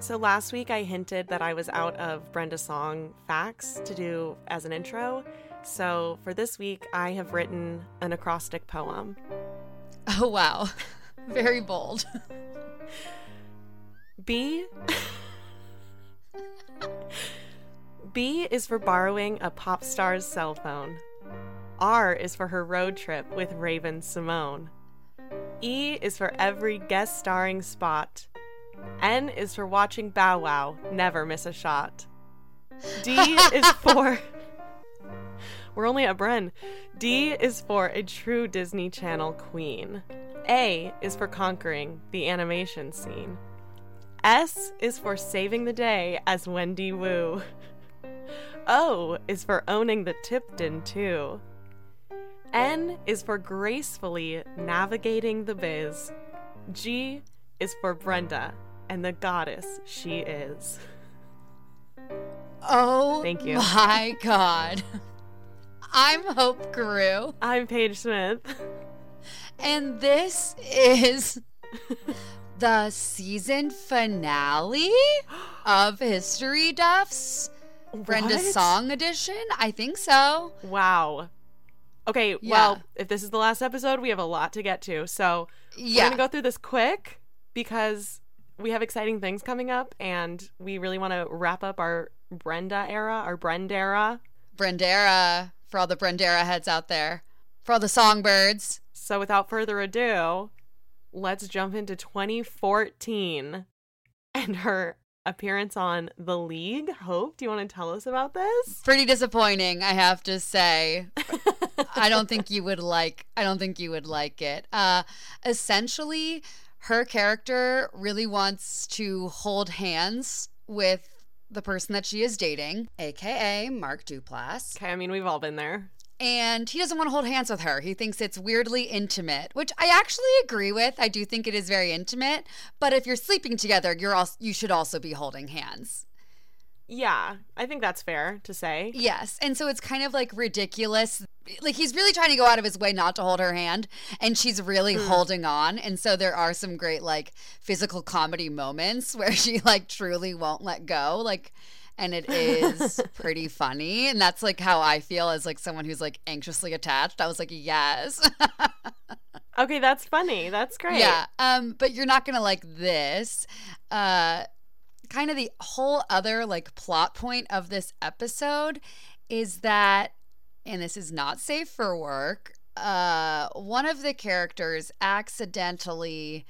So last week I hinted that I was out of Brenda Song facts to do as an intro. So for this week, I have written an acrostic poem. Oh, wow. Very bold. B. B is for borrowing a pop star's cell phone. R is for her road trip with Raven-Symoné. E is for every guest starring spot. N is for watching Bow Wow, never miss a shot. D is for. We're only at Bren. D is for a true Disney Channel queen. A is for conquering the animation scene. S is for saving the day as Wendy Wu. O is for owning the Tipton too. N is for gracefully navigating the biz. G is for Brenda and the goddess she is. Oh, Thank you. My God. I'm Hope Guru, I'm Paige Smith. and this is the season finale of History Duffs Brenda Song Edition. I think so. Wow. Okay, Yeah. well, if this is the last episode, we have a lot to get to. So we're Yeah. going to go through this quick because we have exciting things coming up and we really want to wrap up our Brenda era, our Brenda era. Brendera, for all the Brendera heads out there, for all the songbirds. So without further ado, let's jump into 2014 and her appearance on The League. Hope, do you want to tell us about this? Pretty disappointing, I have to say. I don't think you would like I don't think you would like it. Uh essentially her character really wants to hold hands with the person that she is dating, aka Mark Duplass. Okay, I mean, we've all been there. and he doesn't want to hold hands with her. He thinks it's weirdly intimate, which I actually agree with. I do think it is very intimate, but if you're sleeping together, you're also you should also be holding hands. Yeah, I think that's fair to say. Yes. And so it's kind of like ridiculous. Like he's really trying to go out of his way not to hold her hand and she's really holding on. And so there are some great like physical comedy moments where she like truly won't let go. Like and it is pretty funny. And that's like how I feel as like someone who's like anxiously attached. I was like, yes. Okay, that's funny. That's great. Yeah. Um, but you're not gonna like this. Uh kind of the whole other like plot point of this episode is that and this is not safe for work, uh one of the characters accidentally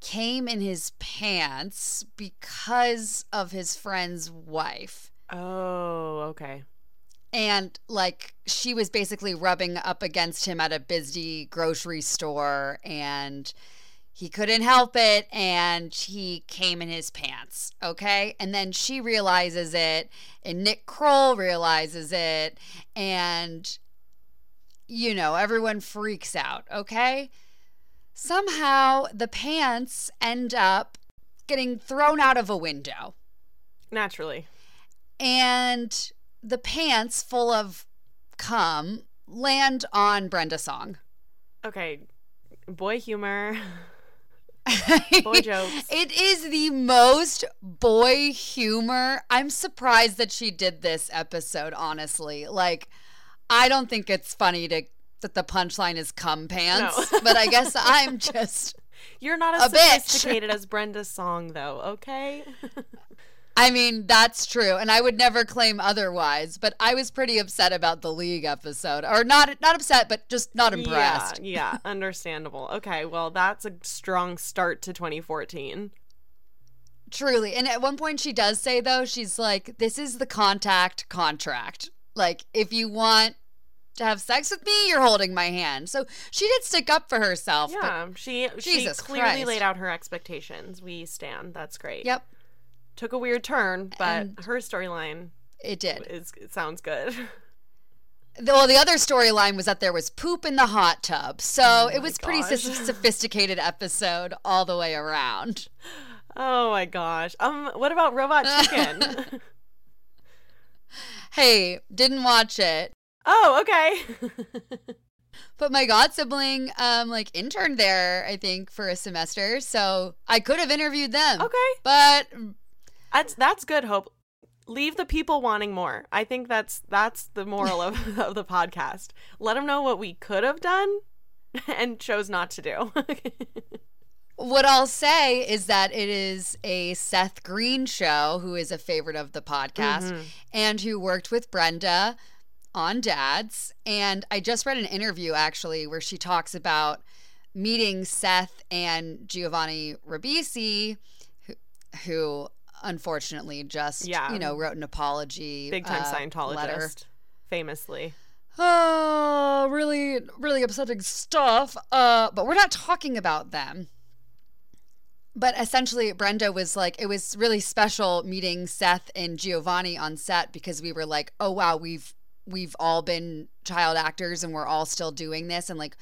came in his pants because of his friend's wife Oh, okay. and like she was basically rubbing up against him at a busy grocery store and he couldn't help it and he came in his pants okay and then she realizes it and nick kroll realizes it and you know everyone freaks out okay somehow the pants end up getting thrown out of a window Naturally. and the pants full of cum land on Brenda Song. Okay. Boy humor. Boy jokes. It is the most boy humor. I'm surprised that she did this episode, honestly. Like, I don't think it's funny to that the punchline is cum pants, No. but I guess I'm just You're not as A bitch. sophisticated as Brenda Song, though, okay? I mean, that's true, and I would never claim otherwise. But I was pretty upset about the league episode, or not not upset, but just not impressed. Yeah, yeah, understandable. Okay, well, that's a strong start to 2014. Truly. And at one point, she does say, though, she's like, this is the contact contract. Like, if you want to have sex with me, you're holding my hand. So she did stick up for herself. Yeah, she she Jesus clearly Christ. laid out her expectations. We stand. That's great. yep, Took a weird turn, but And- her storyline it did. is it sounds good. Well, the other storyline was that there was poop in the hot tub. So Oh it was pretty gosh. soph- sophisticated episode all the way around. Oh my gosh. Um, what about Robot Chicken? Hey, didn't watch it. oh, okay. but my god sibling um like interned there i think for a semester so i could have interviewed them Okay. but That's that's good, Hope. Leave the people wanting more. I think that's that's the moral of, of the podcast. Let them know what we could have done and chose not to do. what i'll say is that it is a seth green show who is a favorite of the podcast Mhm. and who worked with brenda on dads and i just read an interview actually where she talks about meeting seth and giovanni ribisi who, who unfortunately just Yeah. you know wrote an apology Big time uh, Scientologist, letter famously. Oh, really, really upsetting stuff. Uh, but we're not talking about them. But essentially, Brenda was like, it was really special meeting Seth and Giovanni on set because we were like, oh wow, we've we've all been child actors and we're all still doing this, and like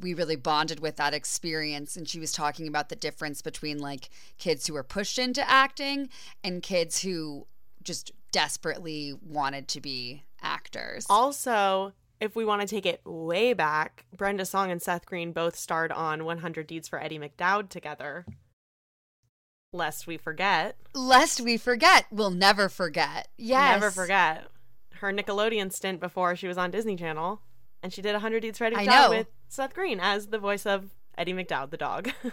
we really bonded with that experience. And she was talking about the difference between like kids who were pushed into acting and kids who just desperately wanted to be actors. Also, if we want to take it way back, Brenda Song and Seth Green both starred on 100 Deeds for Eddie McDowd together. Lest we forget. Lest we forget, we'll never forget. Yes. Never forget her Nickelodeon stint before she was on Disney Channel. And she did 100 Deeds for Eddie I McDowd know. with Seth Green as the voice of Eddie McDowd, the dog.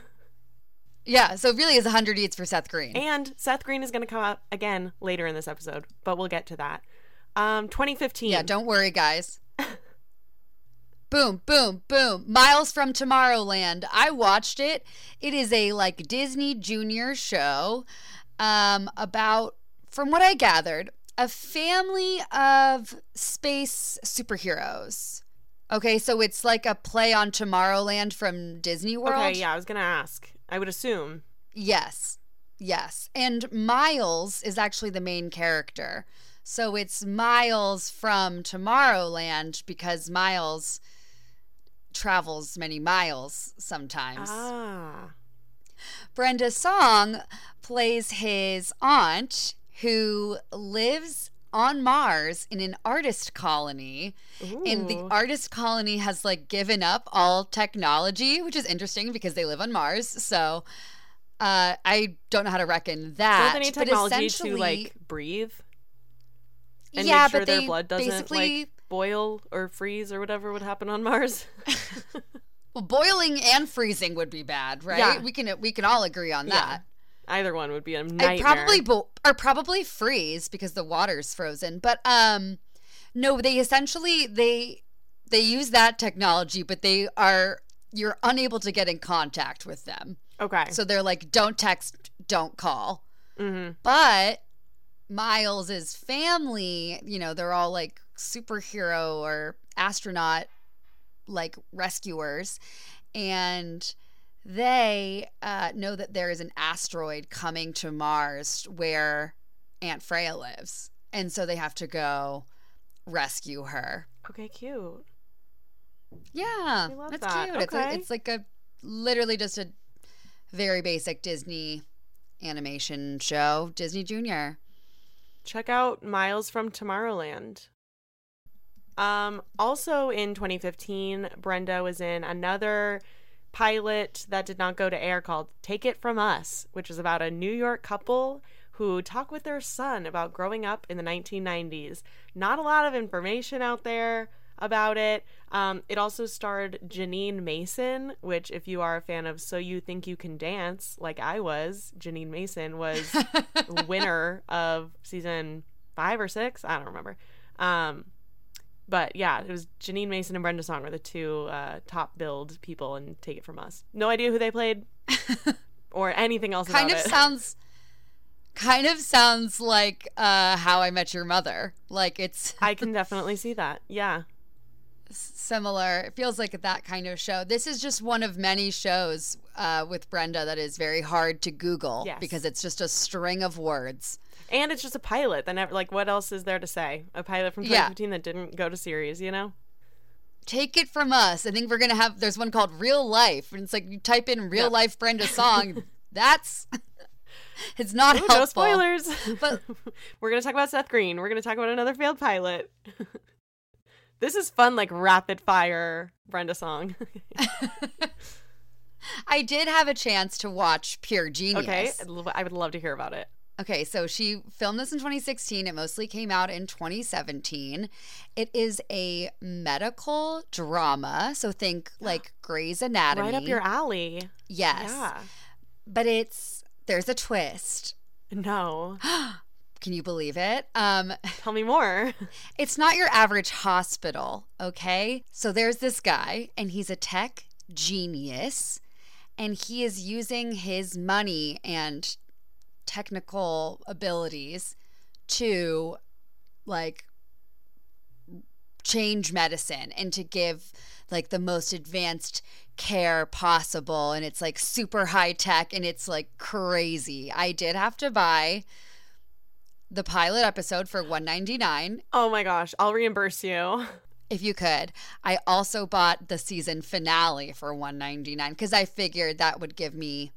Yeah, so it really is 100 eats for Seth Green. and Seth Green is going to come up again later in this episode, but we'll get to that. Um, 2015. yeah, don't worry, guys. boom, boom, boom. Miles from Tomorrowland. I watched it. It is a like Disney Junior show um, about, from what I gathered, a family of space superheroes. Okay, so it's like a play on Tomorrowland from Disney World. Okay, yeah, I was going to ask. I would assume. Yes. Yes. And Miles is actually the main character. So it's Miles from Tomorrowland because Miles travels many miles sometimes. Ah. Brenda Song plays his aunt who lives on Mars in an artist colony. And the artist colony has like given up all technology, which is interesting because they live on Mars. So uh, I don't know how to reckon that. Don't they need technology to like breathe and yeah, make sure but their blood doesn't like boil or freeze or whatever would happen on Mars? well, boiling and freezing would be bad, right? Yeah. We can we can all agree on that. Either one would be a I nightmare. probably bo- or probably freeze because the water's frozen. But um, no, they essentially they they use that technology, but they are you're unable to get in contact with them. okay. So they're like, don't text, don't call. hmm But Miles's family, you know, they're all like superhero or astronaut like rescuers, and they uh, know that there is an asteroid coming to Mars where Aunt Freya lives, and so they have to go rescue her. Okay, cute. Yeah, I love that's that. cute. It's, a, Okay. it's like a literally just a very basic Disney animation show, Disney Junior. Check out Miles from Tomorrowland. Um, also in 2015, Brenda was in another pilot that did not go to air called Take It From Us, which is about a New York couple who talk with their son about growing up in the 1990s. Not a lot of information out there about it. Um, it also starred Jeanine Mason, which, if you are a fan of So You Think You Can Dance, like I was, Jeanine Mason was winner of season five or six. I don't remember. Um, but yeah, it was Jeanine Mason and Brenda Song were the two uh, top billed people and Take It From Us. No idea who they played or anything else kind of it. sounds kind of sounds like uh how i met your mother like it's I can definitely see that. Yeah. similar it feels like that kind of show this is just one of many shows uh with brenda that is very hard to google Yes. because it's just a string of words And it's just a pilot. That never like what else is there to say? A pilot from Yeah. 2015 that didn't go to series, you know? take it from us i think we're gonna have there's one called real life and it's like you type in real Yeah. life brenda song that's it's not Ooh, helpful no spoilers. But- we're gonna talk about Seth Green. We're gonna talk about another failed pilot. This is fun, like rapid fire Brenda song. I did have a chance to watch Pure Genius. okay, I would love to hear about it. Okay, so she filmed this in 2016. It mostly came out in 2017. It is a medical drama. So think like Grey's Anatomy. Right up your alley. Yes. Yeah. But it's, there's a twist. No. Can you believe it? Um, Tell me more. it's not your average hospital, okay? So there's this guy, and he's a tech genius, and he is using his money and technical abilities to like change medicine and to give like the most advanced care possible and it's like super high tech and it's like crazy. I did have to buy the pilot episode for 199 Oh my gosh, I'll reimburse you. if you could. I also bought the season finale for 199 cuz I figured that would give me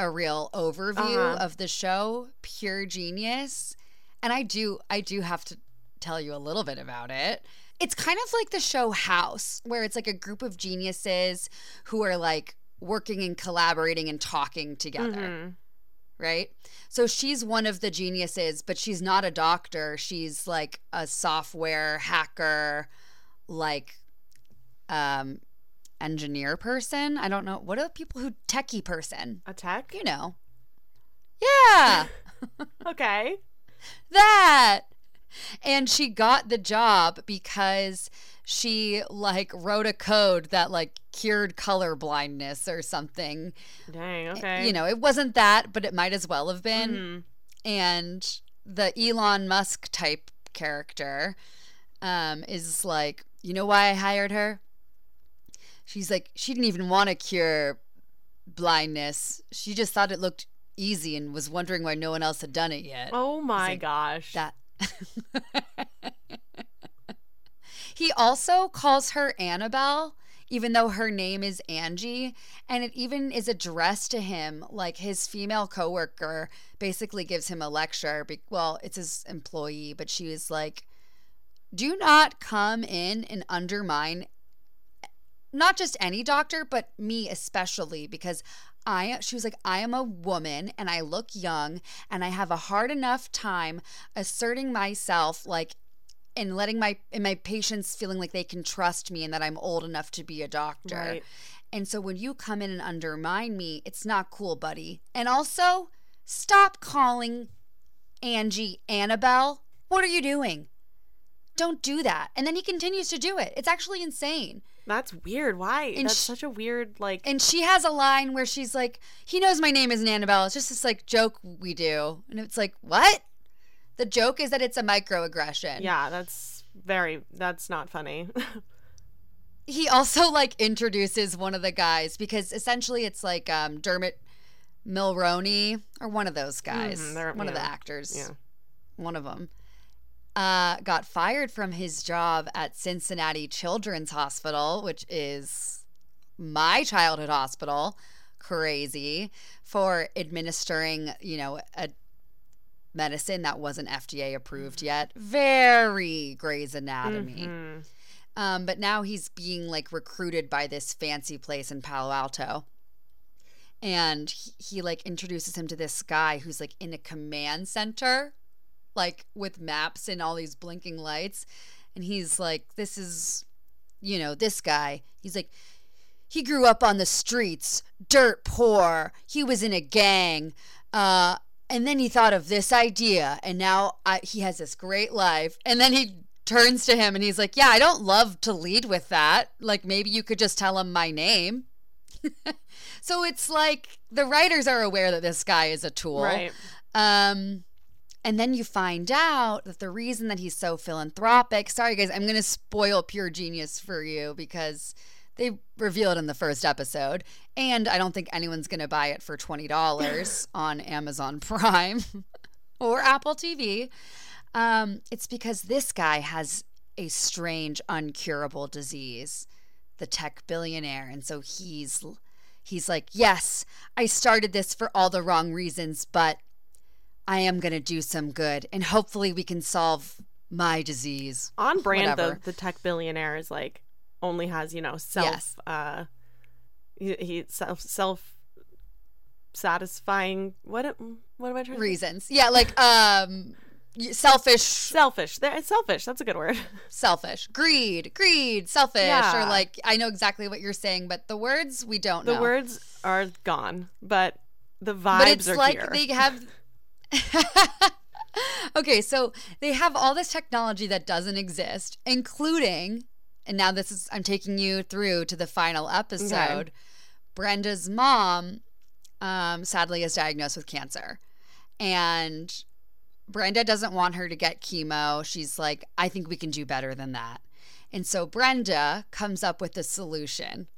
a real overview Uh-huh. of the show, Pure Genius. And I do I do have to tell you a little bit about it. It's kind of like the show House, where it's like a group of geniuses who are like working and collaborating and talking together Mhm. right? So she's one of the geniuses, but she's not a doctor. She's like a software hacker, like um engineer person. I don't know. What are people who techie person? A tech? You know. Yeah. Okay. that. And she got the job because she like wrote a code that like cured color blindness or something. Dang, okay. You know, it wasn't that, but it might as well have been. Mhm. and the Elon Musk type character um, is like, you know why I hired her? She's like, she didn't even want to cure blindness. She just thought it looked easy and was wondering why no one else had done it yet. Oh my like, gosh. That. he also calls her Annabelle, even though her name is Angie. And it even is addressed to him like his female coworker basically gives him a lecture. Be- well, it's his employee, but she was like, do not come in and undermine not just any doctor, but me especially, because I, she was like, I am a woman and I look young and I have a hard enough time asserting myself, like, and letting my, and my patients feeling like they can trust me and that I'm old enough to be a doctor. Right. And so when you come in and undermine me, it's not cool, buddy. And also, stop calling Angie Annabelle. What are you doing? Don't do that. And then he continues to do it. It's actually insane. That's weird. Why? And That's sh- such a weird like And she has a line where she's like, he knows my name isn't Annabelle. It's just this like joke we do. And it's like, what? The joke is that it's a microaggression. Yeah, that's very that's not funny. He also like introduces one of the guys because essentially it's like um, Dermot Mulroney or one of those guys. Mhm, they're- one of the actors. yeah. one of them, uh, got fired from his job at Cincinnati Children's Hospital, which is my childhood hospital. Crazy for administering, you know, a medicine that wasn't FDA approved yet. Very Grey's Anatomy. Mhm. Um, but now he's being like recruited by this fancy place in Palo Alto. And he, he like introduces him to this guy who's like in a command center, like with maps and all these blinking lights. And he's like, This is, you know, this guy. He's like, he grew up on the streets, dirt poor. He was in a gang. Uh, and then he thought of this idea, and now I, he has this great life. And then he turns to him and he's like, Yeah, I don't love to lead with that. Like, maybe you could just tell him my name. so it's like the writers are aware that this guy is a tool. Right. Um, and then you find out that the reason that he's so philanthropic, sorry guys, I'm going to spoil Pure Genius for you because they reveal it in the first episode. And I don't think anyone's going to buy it for $20 on Amazon Prime or Apple TV. Um, it's because this guy has a strange, uncurable disease, the tech billionaire. And so he's. He's like, Yes, I started this for all the wrong reasons, but I am going to do some good and hopefully we can solve my disease. On brand, though, the tech billionaire is like only has you know self. Yes. Uh, he, he self self satisfying. What am- what am I trying? to Reasons. Yeah, like um selfish Selfish. There, it's selfish. That's a good word. selfish. Greed, greed, selfish Yeah. or like I know exactly what you're saying, but the words we don't The know. words are gone, but the vibes but it's are like here. they have okay so they have all this technology that doesn't exist including and now this is i'm taking you through to the final episode brenda's mom um, sadly is diagnosed with cancer. And brenda doesn't want her to get chemo. She's like i think we can do better than that. And so brenda comes up with a solution.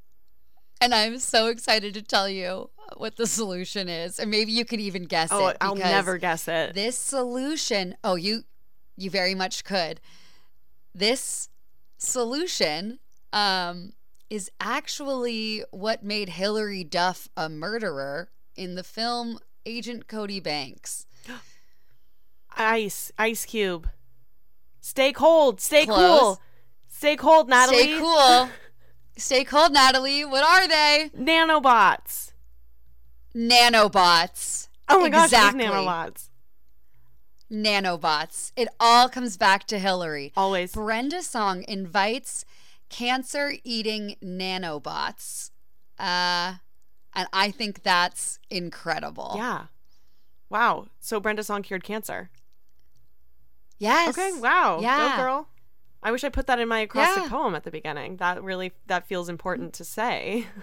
And i'm so excited to tell you what the solution is and maybe you can even guess oh, it I'll never guess it. this solution oh you you very much could this solution um is actually what made Hilary Duff a murderer in the film Agent Cody Banks. Ice, ice cube. Stay cold. Stay Close. cool. Stay cold, Natalie. Stay cool. Stay cold, Natalie. What are they? Nanobots. Nanobots. Oh my Exactly. gosh, nanobots. Nanobots. It all comes back to Hilary. Always. Brenda Song invites cancer eating nanobots. Uh, and I think that's incredible. Yeah. Wow. So Brenda Song cured cancer. Yes. Okay. Wow. Yeah. Go girl. I wish I put that in my acrostic Yeah. poem at the beginning. That really that feels important to say.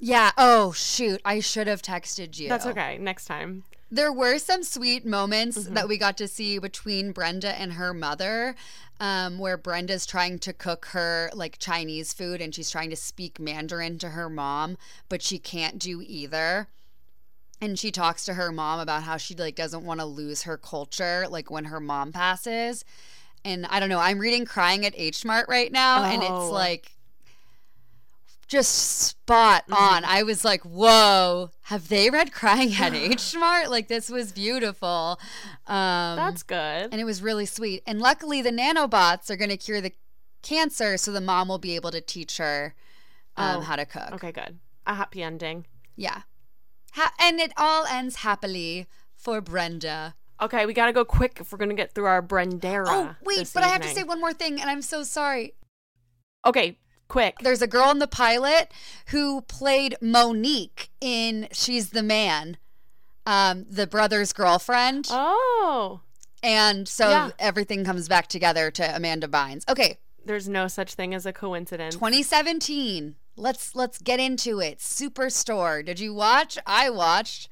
Yeah. Oh, shoot. I should have texted you. That's okay. Next time. There were some sweet moments Mm-hmm. that we got to see between Brenda and her mother, um, where Brenda's trying to cook her like Chinese food and she's trying to speak Mandarin to her mom, but she can't do either. And she talks to her mom about how she like doesn't want to lose her culture, like when her mom passes. And I don't know, I'm reading Crying at H Mart right now, and Oh. it's like just spot on. I was like, whoa, have they read Crying at H Mart? Like, this was beautiful. Um, That's good. and it was really sweet. And luckily, the nanobots are going to cure the cancer, so the mom will be able to teach her um, Oh, how to cook. Okay, good. A happy ending. Yeah. Ha- and it all ends happily for Brenda. Okay, we gotta go quick if we're gonna get through our Brendera. Oh, wait, but I have to say one more thing, and I'm so sorry. Okay, quick. There's a girl in the pilot who played Monique in She's the Man, um, the brother's girlfriend. Oh, And so Yeah. everything comes back together to Amanda Bynes. Okay, there's no such thing as a coincidence. 2017. Let's let's get into it. Superstore. Did you watch? I watched.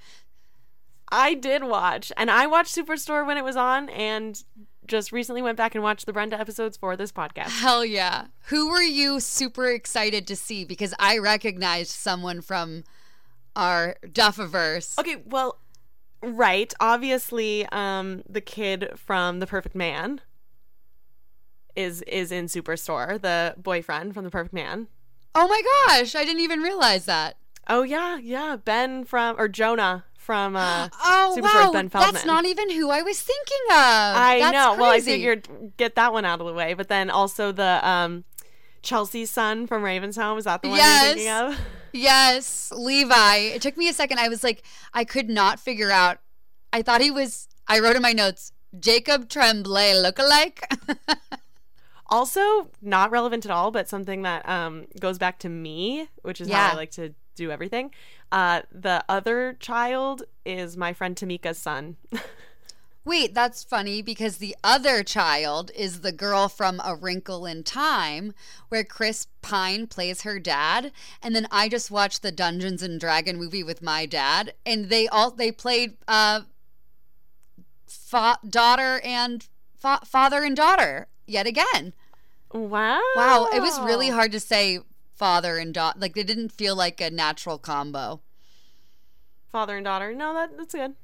I did watch, and I watched Superstore when it was on, and just recently went back and watched the Brenda episodes for this podcast. Hell yeah. Who were you super excited to see? Because I recognized someone from our Duffiverse. Okay, well, right. Obviously, um, the kid from The Perfect Man is is in Superstore, the boyfriend from The Perfect Man. Oh my gosh, I didn't even realize that. Oh yeah, yeah. Ben from or Jonah from uh Oh Superstore's wow, Ben that's not even who I was thinking of. I That's know. Well, I crazy. figured get that one out of the way, but then also the um Chelsea's son from Raven's Home is that the one Yes. you're thinking of? Yes, Levi. It took me a second. I was like, I could not figure out. I thought he was. I wrote in my notes, Jacob Tremblay lookalike. Also, not relevant at all, but something that um goes back to me, which is Yeah. how I like to do everything. Uh, the other child is my friend Tamika's son. Wait, that's funny because the other child is the girl from A Wrinkle in Time, where Chris Pine plays her dad, and then I just watched the Dungeons and Dragon movie with my dad, and they all they played uh, fa- daughter and fa- father and daughter yet again. wow. Wow, it was really hard to say father and daughter. Like, it didn't feel like a natural combo. Father and daughter. No, that that's good.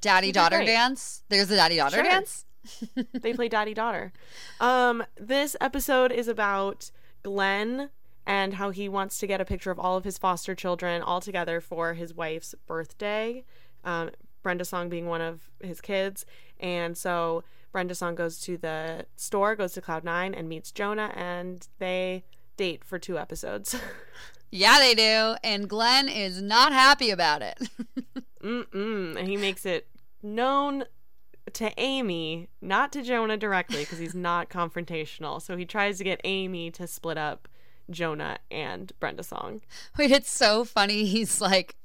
Daddy daughter dance. There's a daddy daughter Sure. dance. they play daddy daughter. Um, this episode is about Glenn and how he wants to get a picture of all of his foster children all together for his wife's birthday. Um, Brenda Song being one of his kids. And so Brenda Song goes to the store, goes to Cloud9, and meets Jonah, and they date for two episodes. Yeah, they do. And Glenn is not happy about it. Mm-mm. And he makes it known to Amy, not to Jonah directly, because he's not confrontational. So he tries to get Amy to split up Jonah and Brenda Song. Wait, it's so funny. He's like,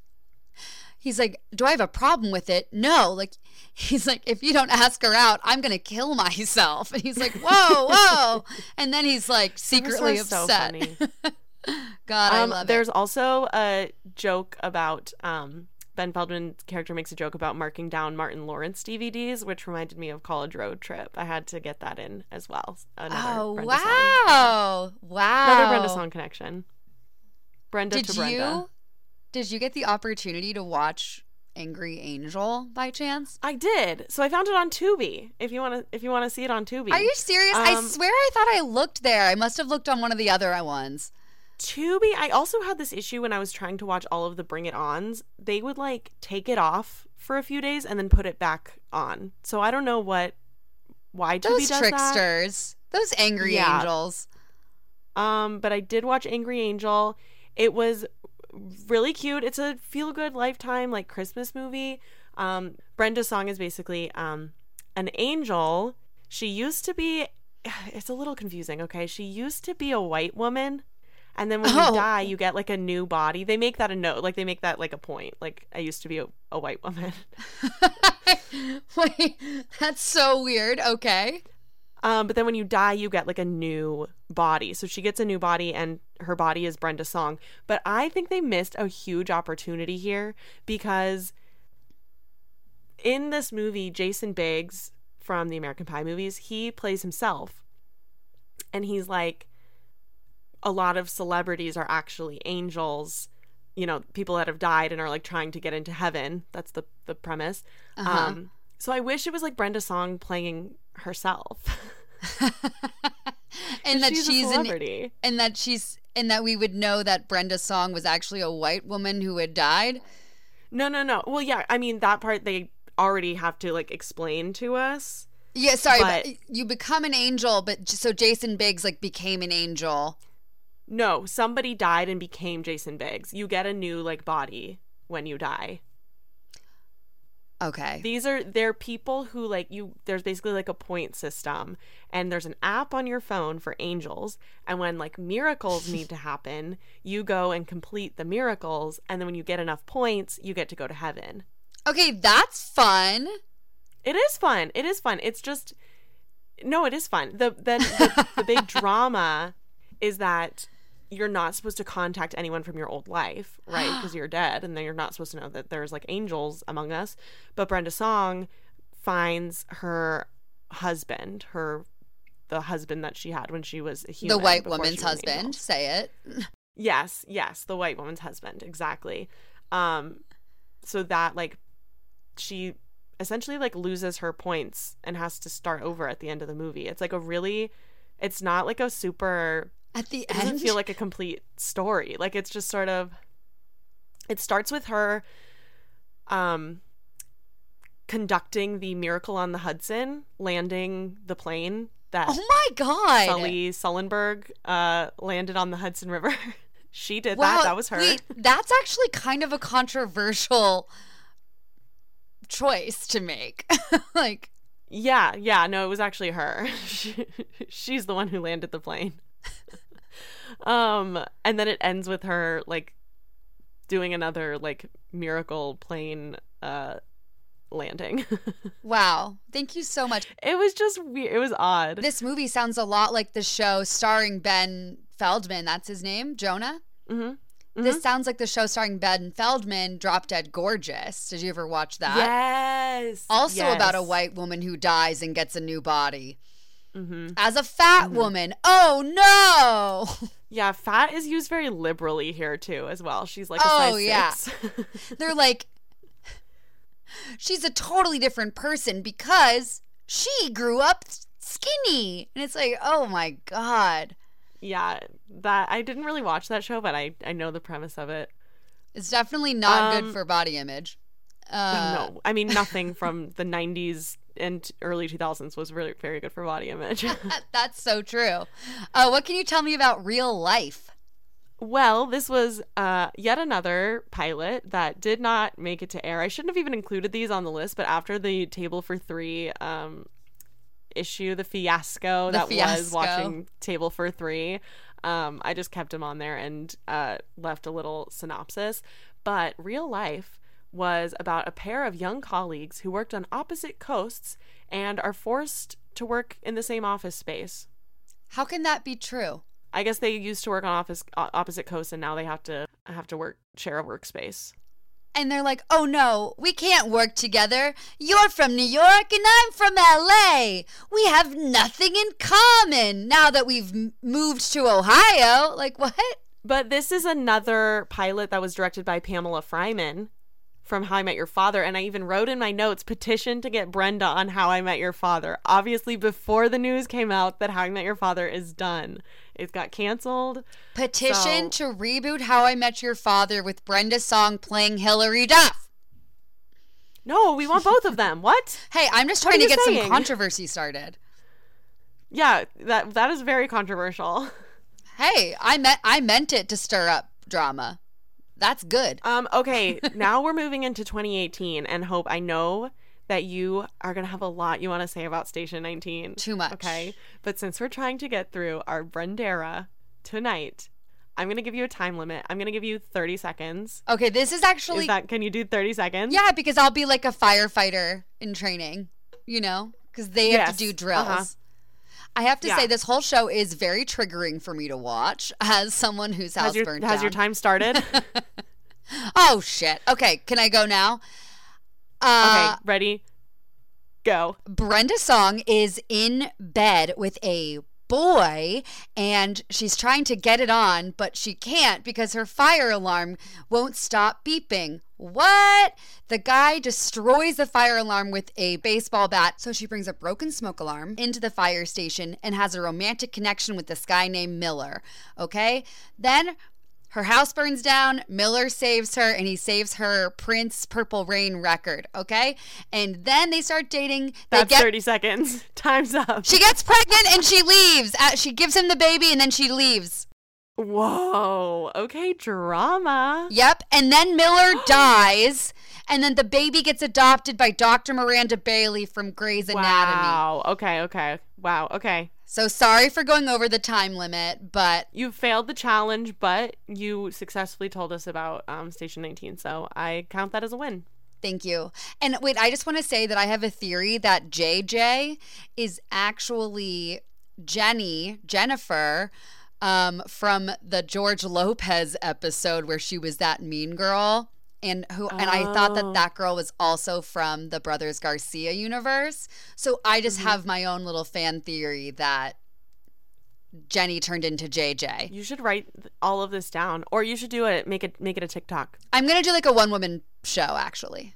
he's like, do I have a problem with it? No. Like, he's like, if you don't ask her out, I'm gonna kill myself. And he's like, whoa, whoa. And then he's like secretly so upset. funny. God, I Um, love there's it. also a joke about um, Ben Feldman's character makes a joke about marking down Martin Lawrence DVDs, which reminded me of College Road Trip. I had to get that in as well. Another Oh Brenda Song. wow, wow. Another Brenda Song connection. Brenda Did to Brenda. you? Did you get the opportunity to watch Angry Angel by chance? I did. So I found it on Tubi. If you want to, if you want to see it on Tubi. Are you serious? I Um, swear I thought I looked there. I must have looked on one of the other ones. Tubi, I also had this issue when I was trying to watch all of the Bring It Ons. They would like take it off for a few days and then put it back on. So I don't know what why Tubi Those does tricksters, those angry Yeah. angels. Um, but I did watch Angry Angel. It was really cute. It's a feel good lifetime like Christmas movie. Um, Brenda Song is basically um an angel. She used to be. It's a little confusing. Okay, she used to be a white woman. And then when Oh. you die, you get like a new body. They make that a note, like they make that like a point. Like I used to be a, a white woman. Wait, that's so weird. Okay. Um, but then when you die, you get like a new body. So she gets a new body, and her body is Brenda Song. But I think they missed a huge opportunity here because in this movie, Jason Biggs from the American Pie movies, he plays himself. And he's like, a lot of celebrities are actually angels, you know, people that have died and are like trying to get into heaven. That's the, the premise. Uh-huh. Um, so I wish it was like Brenda Song playing herself. and that she's, she's, a an, and that she's and that we would know that Brenda Song was actually a white woman who had died. No, no, no. Well, yeah, I mean that part they already have to like explain to us. Yeah, sorry, but, But- you become an angel, but so Jason Biggs like became an angel. No, somebody died and became Jason Biggs. You get a new like body when you die. Okay. These are they're people who like you there's basically like a point system and there's an app on your phone for angels and when like miracles need to happen, you go and complete the miracles and then when you get enough points, you get to go to heaven. Okay, that's fun. It is fun. It is fun. It's just no, it is fun. The then the, the big drama is that you're not supposed to contact anyone from your old life, right? Because you're dead, and then you're not supposed to know that there's like angels among us. But Brenda Song finds her husband, her the husband that she had when she was a human. the white woman's she was an angel. husband. Say it. Yes, yes, the white woman's husband, exactly. Um so that like she essentially like loses her points and has to start over at the end of the movie. It's like a really it's not like a super At the end. it doesn't feel like a complete story. Like it's just sort of it starts with her um conducting the miracle on the Hudson, landing the plane that oh my god! Sully Sullenberg uh landed on the Hudson River. she did wow, that. That was her. Wait, that's actually kind of a controversial choice to make. like, Yeah, yeah, no, it was actually her. She, she's the one who landed the plane. Um, and then it ends with her like doing another like miracle plane uh landing. wow! Thank you so much. it was just weird. It was odd. This movie sounds a lot like the show starring Ben Feldman. That's his name, Jonah. hmm This sounds like the show starring Ben Feldman, Drop Dead Gorgeous. Did you ever watch that? Yes. Also about a white woman who dies and gets a new body. Mhm. As a fat woman. Oh no! Yeah, fat is used very liberally here too, as well. She's like a Oh, size yeah. six. They're like, she's a totally different person because she grew up skinny. And it's like, oh my God. yeah, that I didn't really watch that show, but I I know the premise of it. It's definitely not Um, good for body image. Uh, no, I mean nothing from the '90s and early 2000s was really very good for body image. That's so true. Uh, what can you tell me about real life? Well, this was uh, yet another pilot that did not make it to air. I shouldn't have even included these on the list, but after the Table for Three um, issue, the fiasco The that was watching Table for Three, um, I just kept him on there and uh, left a little synopsis. But real life was about a pair of young colleagues who worked on opposite coasts and are forced to work in the same office space. How can that be true? I guess they used to work on office opposite coasts, and now they have to have to work share a workspace. And they're like, oh no, we can't work together. You're from New York and I'm from LA. We have nothing in common now that we've m- moved to Ohio. Like, what? But this is another pilot that was directed by Pamela Fryman from How I Met Your Father, and I even wrote in my notes petition to get Brenda on How I Met Your Father. Obviously, before the news came out that How I Met Your Father is done, it got canceled. Petition So- to reboot How I Met Your Father with Brenda Song playing Hilary Duff. No, we want both of them. What? Hey, I'm just trying to get some controversy started. Yeah, that that is very controversial. Hey, I meant I meant it to stir up drama. That's good. Um, okay, now we're moving into 2018, and Hope, I know that you are going to have a lot you want to say about Station 19. Too much. Okay, but since we're trying to get through our Brendera tonight, I'm going to give you a time limit. I'm going to give you 30 seconds. Okay, this is actually Is that, can you do 30 seconds? Yeah, because I'll be like a firefighter in training, you know, because they have Yes, to do drills. uh-huh. I have to Yeah. say, this whole show is very triggering for me to watch as someone whose house Has your, burned has your time started? Oh shit! Okay, can I go now? Uh, okay, ready? Go. Brenda Song is in bed with a boy and she's trying to get it on, but she can't because her fire alarm won't stop beeping. What? The guy destroys the fire alarm with a baseball bat. So she brings a broken smoke alarm into the fire station and has a romantic connection with this guy named Miller. Okay? Then her house burns down. Miller saves her and he saves her Prince Purple Rain record. Okay? And then they start dating. That's get 30 seconds. Time's up. she gets pregnant and she leaves. Uh, she gives him the baby and then she leaves. Whoa. Okay, drama. Yep. And then Miller dies. And then the baby gets adopted by Dr. Miranda Bailey from Grey's Anatomy. Wow. Okay, okay. Wow. Okay. So sorry for going over the time limit, but You failed the challenge, but you successfully told us about um, Station 19, so I count that as a win. thank you. And wait, I just want to say that I have a theory that JJ is actually Jenny, Jennifer, um, from the George Lopez episode where she was that mean girl. And who and I thought that Oh. that girl was also from the Brothers Garcia universe. So I just Mm-hmm. have my own little fan theory that Jenny turned into JJ. You should write all of this down, or you should do it. Make it make it a TikTok. I'm gonna do like a one woman show actually.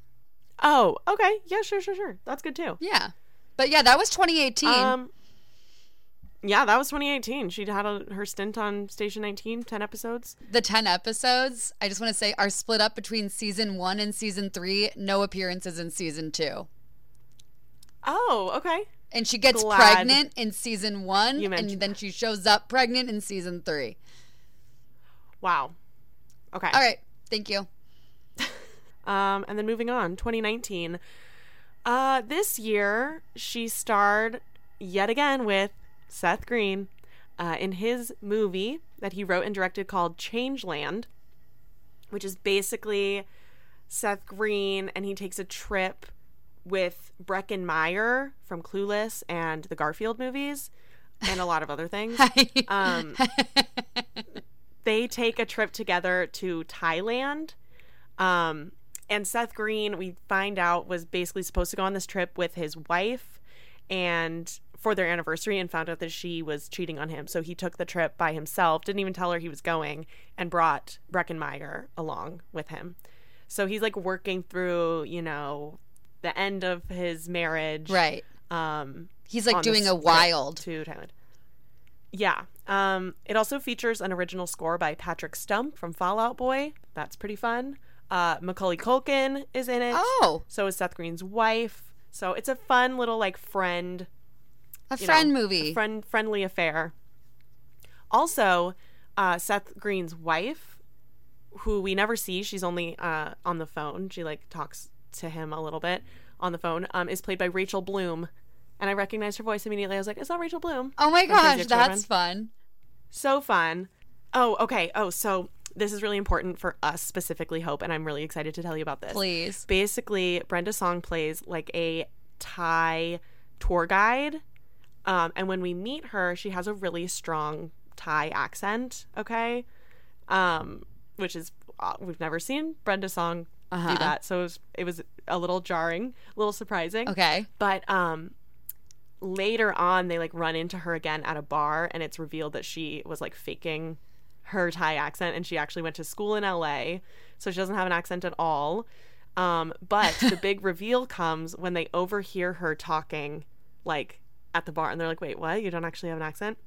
Oh, okay. Yeah, sure, sure, sure. That's good too. Yeah. But yeah, that was 2018. Um, yeah, that was 2018. She had a, her stint on Station 19, 10 episodes. the 10 episodes, I just want to say, are split up between season one and season three. No appearances in season two. Oh, okay. And she gets Glad pregnant in season one, you and then she shows up pregnant in season three. Wow. Okay. All right. Thank you. Um, and then moving on, 2019. Uh, this year, she starred yet again with Seth Green uh, in his movie that he wrote and directed called Changeland, which is basically Seth Green and he takes a trip with Breckin Meyer from Clueless and the Garfield movies and a lot of other things. Um, they take a trip together to Thailand. Um, and Seth Green, we find out, was basically supposed to go on this trip with his wife and for their anniversary and found out that she was cheating on him. So he took the trip by himself, didn't even tell her he was going, and brought Breckin Meyer along with him. So he's like working through, you know, the end of his marriage. right. Um, He's like doing a wild. to Thailand. Yeah. Um, it also features an original score by Patrick Stump from Fall Out Boy. That's pretty fun. Uh, Macaulay Culkin is in it. Oh, So is Seth Green's wife. So it's a fun little like friend a friend know, movie. a friend friendly affair. Also, uh, Seth Green's wife, who we never see, she's only uh, on the phone. She like talks to him a little bit on the phone. Um, is played by Rachel Bloom, and I recognized her voice immediately. I was like, "Is that Rachel Bloom?" oh my gosh, that's fun. So fun. Oh, okay. Oh, so this is really important for us specifically, Hope, and I'm really excited to tell you about this. Please. Basically, Brenda Song plays like a Thai tour guide. Um, and when we meet her, she has a really strong Thai accent, okay? Um, which is, uh, we've never seen Brenda Song Uh-huh. do that. So it was, it was a little jarring, a little surprising. Okay. But um later on they like run into her again at a bar and it's revealed that she was like faking her Thai accent and she actually went to school in LA. So she doesn't have an accent at all. Um but the big reveal comes when they overhear her talking like at the bar and they're like, "Wait, what? You don't actually have an accent?"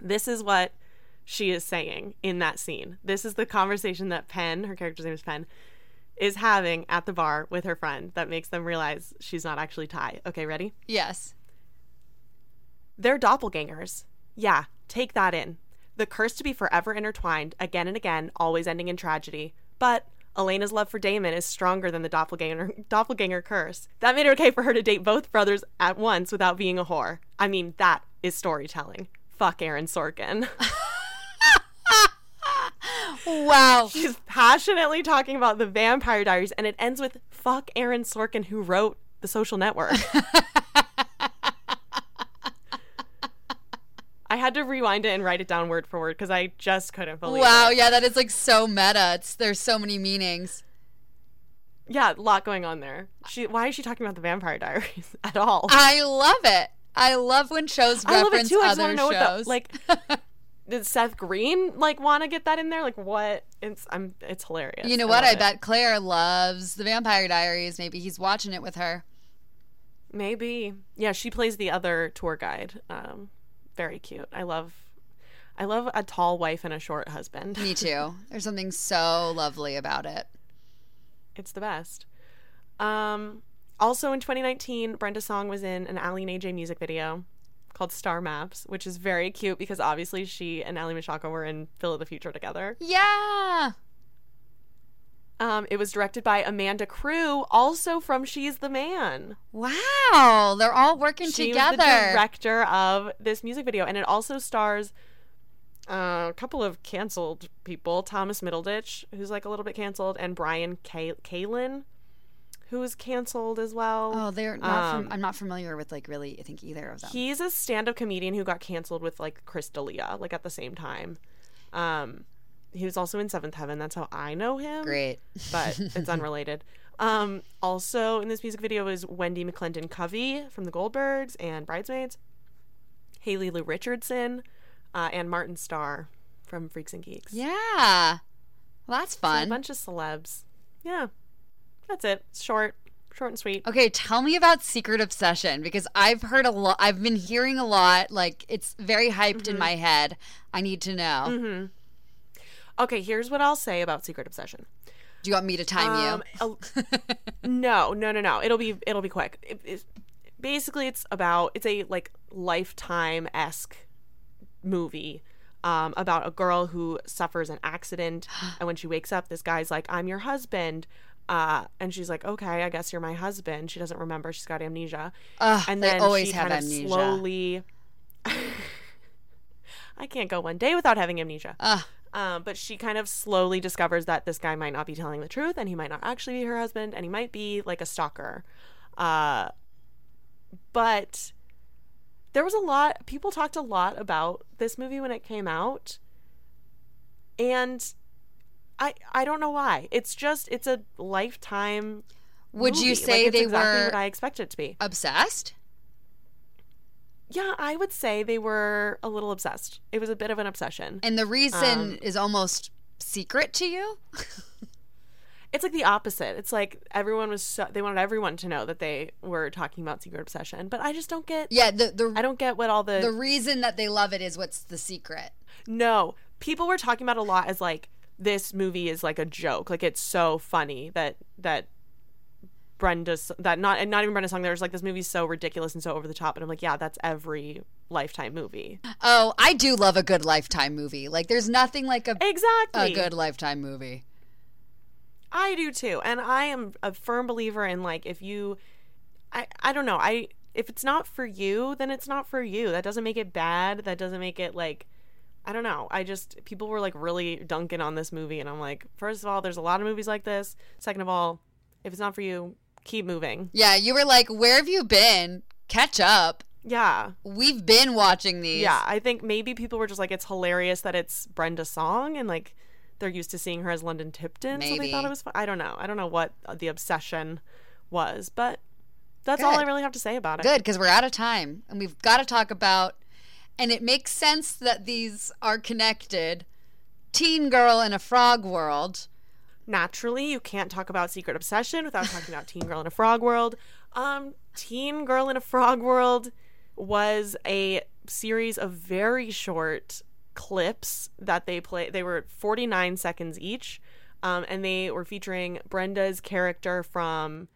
This is what she is saying in that scene. This is the conversation that Penn, her character's name is Penn, is having at the bar with her friend that makes them realize she's not actually Thai. Okay, ready? Yes. They're doppelgangers. Yeah, take that in. The curse to be forever intertwined, again and again, always ending in tragedy. But Elena's love for Damon is stronger than the doppelganger doppelganger curse. That made it okay for her to date both brothers at once without being a whore. I mean, that is storytelling. Fuck Aaron Sorkin. Wow. She's passionately talking about the Vampire Diaries, and it ends with "fuck Aaron Sorkin, who wrote The Social Network." I had to rewind it and write it down word for word because I just couldn't believe Wow. it. Yeah, that is like so meta. It's there's so many meanings. Yeah, a lot going on there. She, why is she talking about the Vampire Diaries at all? I love it. I love when shows I love it too. I just other want to know shows. what the like. Did Seth Green like want to get that in there? Like what? It's I'm. It's hilarious. you know what? I it. bet Claire loves the Vampire Diaries. Maybe he's watching it with her. Maybe. Yeah, she plays the other tour guide. Um, very cute. I love I love a tall wife and a short husband. Me too. There's something so lovely about it. It's the best. Um also in 2019, Brenda Song was in an Aly and AJ music video called Star Maps, which is very cute because obviously she and Aly Michalka were in Phil of the Future together. Yeah. Um, it was directed by Amanda Crew, also from She's the Man. Wow. They're all working She together. the director of this music video, and it also stars uh, a couple of canceled people: Thomas Middleditch, who's like a little bit canceled, and Bryan K- Callen, who is canceled as well. oh, they're not. Um, fam- I'm not familiar with like really. I think either of them. He's a stand-up comedian who got canceled with like Chris D'Elia, like at the same time. Um, he was also in Seventh Heaven. That's how I know him. Great. but it's unrelated. Um, also in this music video is Wendi McLendon-Covey from the Goldbergs and Bridesmaids, Haley Lu Richardson, uh, and Martin Starr from Freaks and Geeks. Yeah. Well, that's So a bunch of celebs. Yeah, that's it. It's short, short and sweet. Okay, tell me about Secret Obsession because I've heard a lot. I've been hearing a lot. Like it's very hyped Mm-hmm. in my head. I need to know. Okay, here's what I'll say about Secret Obsession. Do you want me to time Um, you? no, no, no, no. It'll be it'll be quick. It, it's basically, it's about it's a like lifetime esque movie um, about a girl who suffers an accident, and when she wakes up, this guy's like, "I'm your husband." Uh, and she's like, "Okay, I guess you're my husband." She doesn't remember; she's got amnesia. Ugh, and they then always she have kind amnesia. of slowly. I can't go one day without having amnesia. Ugh. Um, but she kind of slowly discovers that this guy might not be telling the truth and he might not actually be her husband and he might be like a stalker. Uh, but there was a lot, people talked a lot about this movie when it came out. And I I don't know why. It's just it's a lifetime. Would you say like, they exactly were what I expected it to be? obsessed? Yeah, I would say they were a little obsessed. It was a bit of an obsession. And the reason Um, is almost secret to you? It's like the opposite. It's like everyone was so they wanted everyone to know that they were talking about secret obsession, but I just don't get Yeah, the the I don't get what all the, the reason that they love it is what's the secret. No. People were talking about it a lot as like this movie is like a joke. Like it's so funny that that Brenda's that not and not even Brenda's song. There's like this movie's so ridiculous and so over the top, and I'm like, yeah, that's every Lifetime movie. Oh, I do love a good Lifetime movie. Like, there's nothing like a Exactly. a good Lifetime movie. I do too. And I am a firm believer in like if you I I don't know. I if it's not for you, then it's not for you. That doesn't make it bad. That doesn't make it like I don't know. I just people were like really dunking on this movie and I'm like, first of all, there's a lot of movies like this. Second of all, if it's not for you, keep moving. Yeah, you were like, "Where have you been? Catch up. Yeah. We've been watching these." Yeah, I think maybe people were just like it's hilarious that it's Brenda Song and like they're used to seeing her as London Tipton, so they thought it was fun. I don't know. I don't know what the obsession was, but that's all I really have to say about it. Good, because we're out of time, and we've got to talk about. And it makes sense that these are connected. Teen Girl in a Frog World. Naturally, you can't talk about Secret Obsession without talking about Teen Girl in a Frog World. Um, Teen Girl in a Frog World was a series of very short clips that they play. They were 49 seconds each, um, and they were featuring Brenda's character from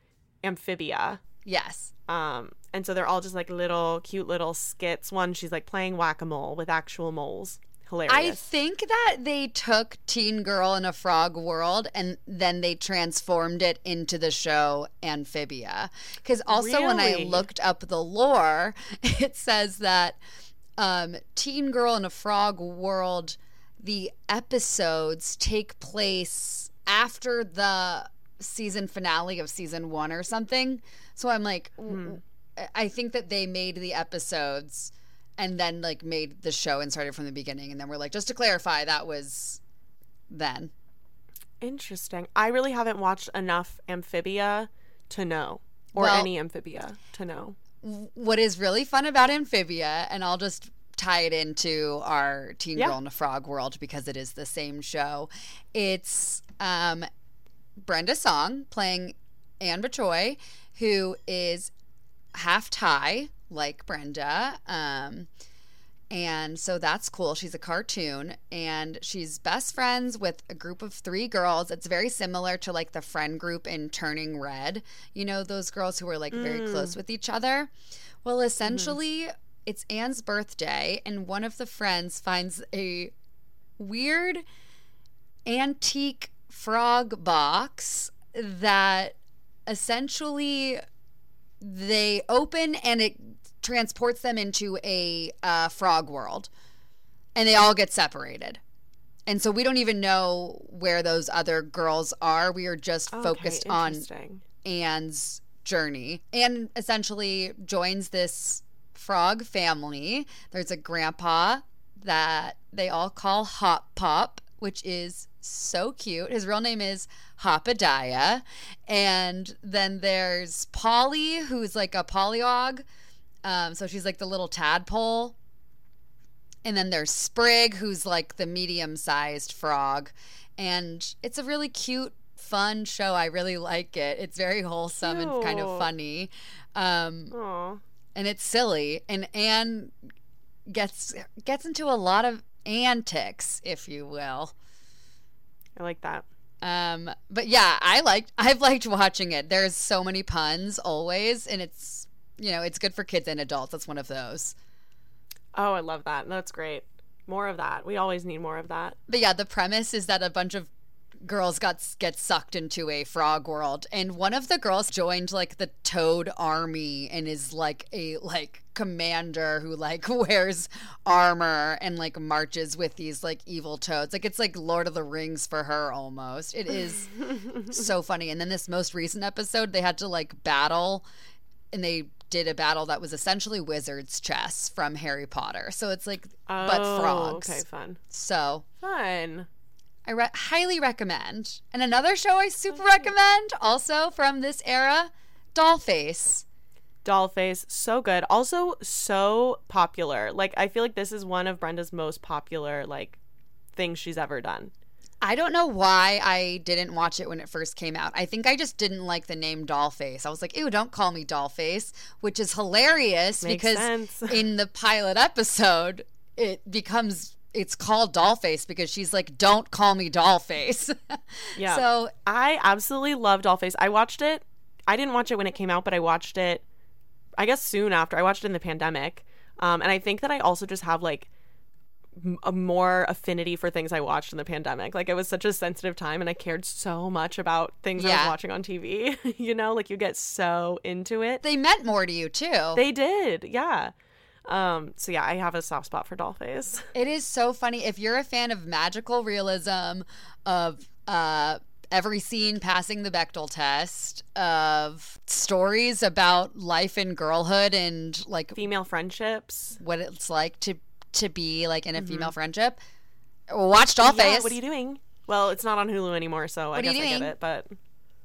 Amphibia. Yes. Um, and so they're all just like little cute little skits. One, she's like playing whack a mole with actual moles. Hilarious. I think that they took Teen Girl in a Frog World and then they transformed it into the show Amphibia. Because also, when I looked up the lore, it says that um, Teen Girl in a Frog World, the episodes take place after the season finale of season one or something. So I'm like, I think that they made the episodes and then like made the show and started from the beginning and then we're like just to clarify that was then Interesting. I really haven't watched enough Amphibia to know, or Well- any Amphibia to know. what is really fun about amphibia and i'll just tie it into our teen Yeah. girl in a frog world because it is the same show it's um, brenda song playing anne Boonchuy, who is half thai like brenda um, and so that's cool. She's a cartoon and she's best friends with a group of three girls. It's very similar to like the friend group in Turning Red. You know, those girls who are like very close with each other. Well, essentially, it's Anne's birthday and one of the friends finds a weird antique frog box that essentially they open and it transports them into a uh, frog world and they all get separated and so we don't even know where those other girls are we are just focused on. Anne's journey. Anne essentially joins this frog family. There's a grandpa that they all call Hop Pop, which is so cute. His real name is Hopediah. And then there's Polly, who's like a pollywog. Um, so she's like the little tadpole. And then there's Sprig, who's like the medium sized frog. And it's a really cute, fun show. I really like it. It's very wholesome and kind of funny. Um, and it's silly. And Anne gets gets into a lot of antics, if you will. I like that. Um, but yeah, I liked I've liked watching it. There's so many puns always, and it's you know, it's good for kids and adults. That's one of those. Oh, I love that. That's great. More of that. We always need more of that. But yeah, the premise is that a bunch of girls got get sucked into a frog world and one of the girls joined like the toad army and is like a like commander who like wears armor and like marches with these like evil toads like it's like lord of the rings for her almost it is so funny and then this most recent episode they had to like battle and they did a battle that was essentially wizard's chess from harry potter so it's like but Oh, frogs Okay, fun. so Fun. I re- highly recommend. And another show I super recommend, also from this era, Dollface. Dollface, so good. Also, so popular. Like, I feel like this is one of Brenda's most popular like things she's ever done. I don't know why I didn't watch it when it first came out. I think I just didn't like the name Dollface. I was like, ew, don't call me Dollface, which is hilarious Makes because in the pilot episode, it becomes it's called Dollface because she's like, "Don't call me Dollface." Yeah. So I absolutely love Dollface. I watched it. I didn't watch it when it came out, but I watched it. I guess soon after. I watched it in the pandemic, um, and I think that I also just have like a more affinity for things I watched in the pandemic. Like it was such a sensitive time, and I cared so much about things I was watching on TV. you know, like you get so into it. they meant more to you too. They did, yeah. Um, so yeah, I have a soft spot for Dollface. It is so funny. If you're a fan of magical realism, of uh, every scene passing the Bechdel test, of stories about life in girlhood and like Female friendships. what it's like to to be like in a female friendship, watch Dollface. Mm-hmm. Yeah, what are you doing? Well, it's not on Hulu anymore, so I What are guess I get it. But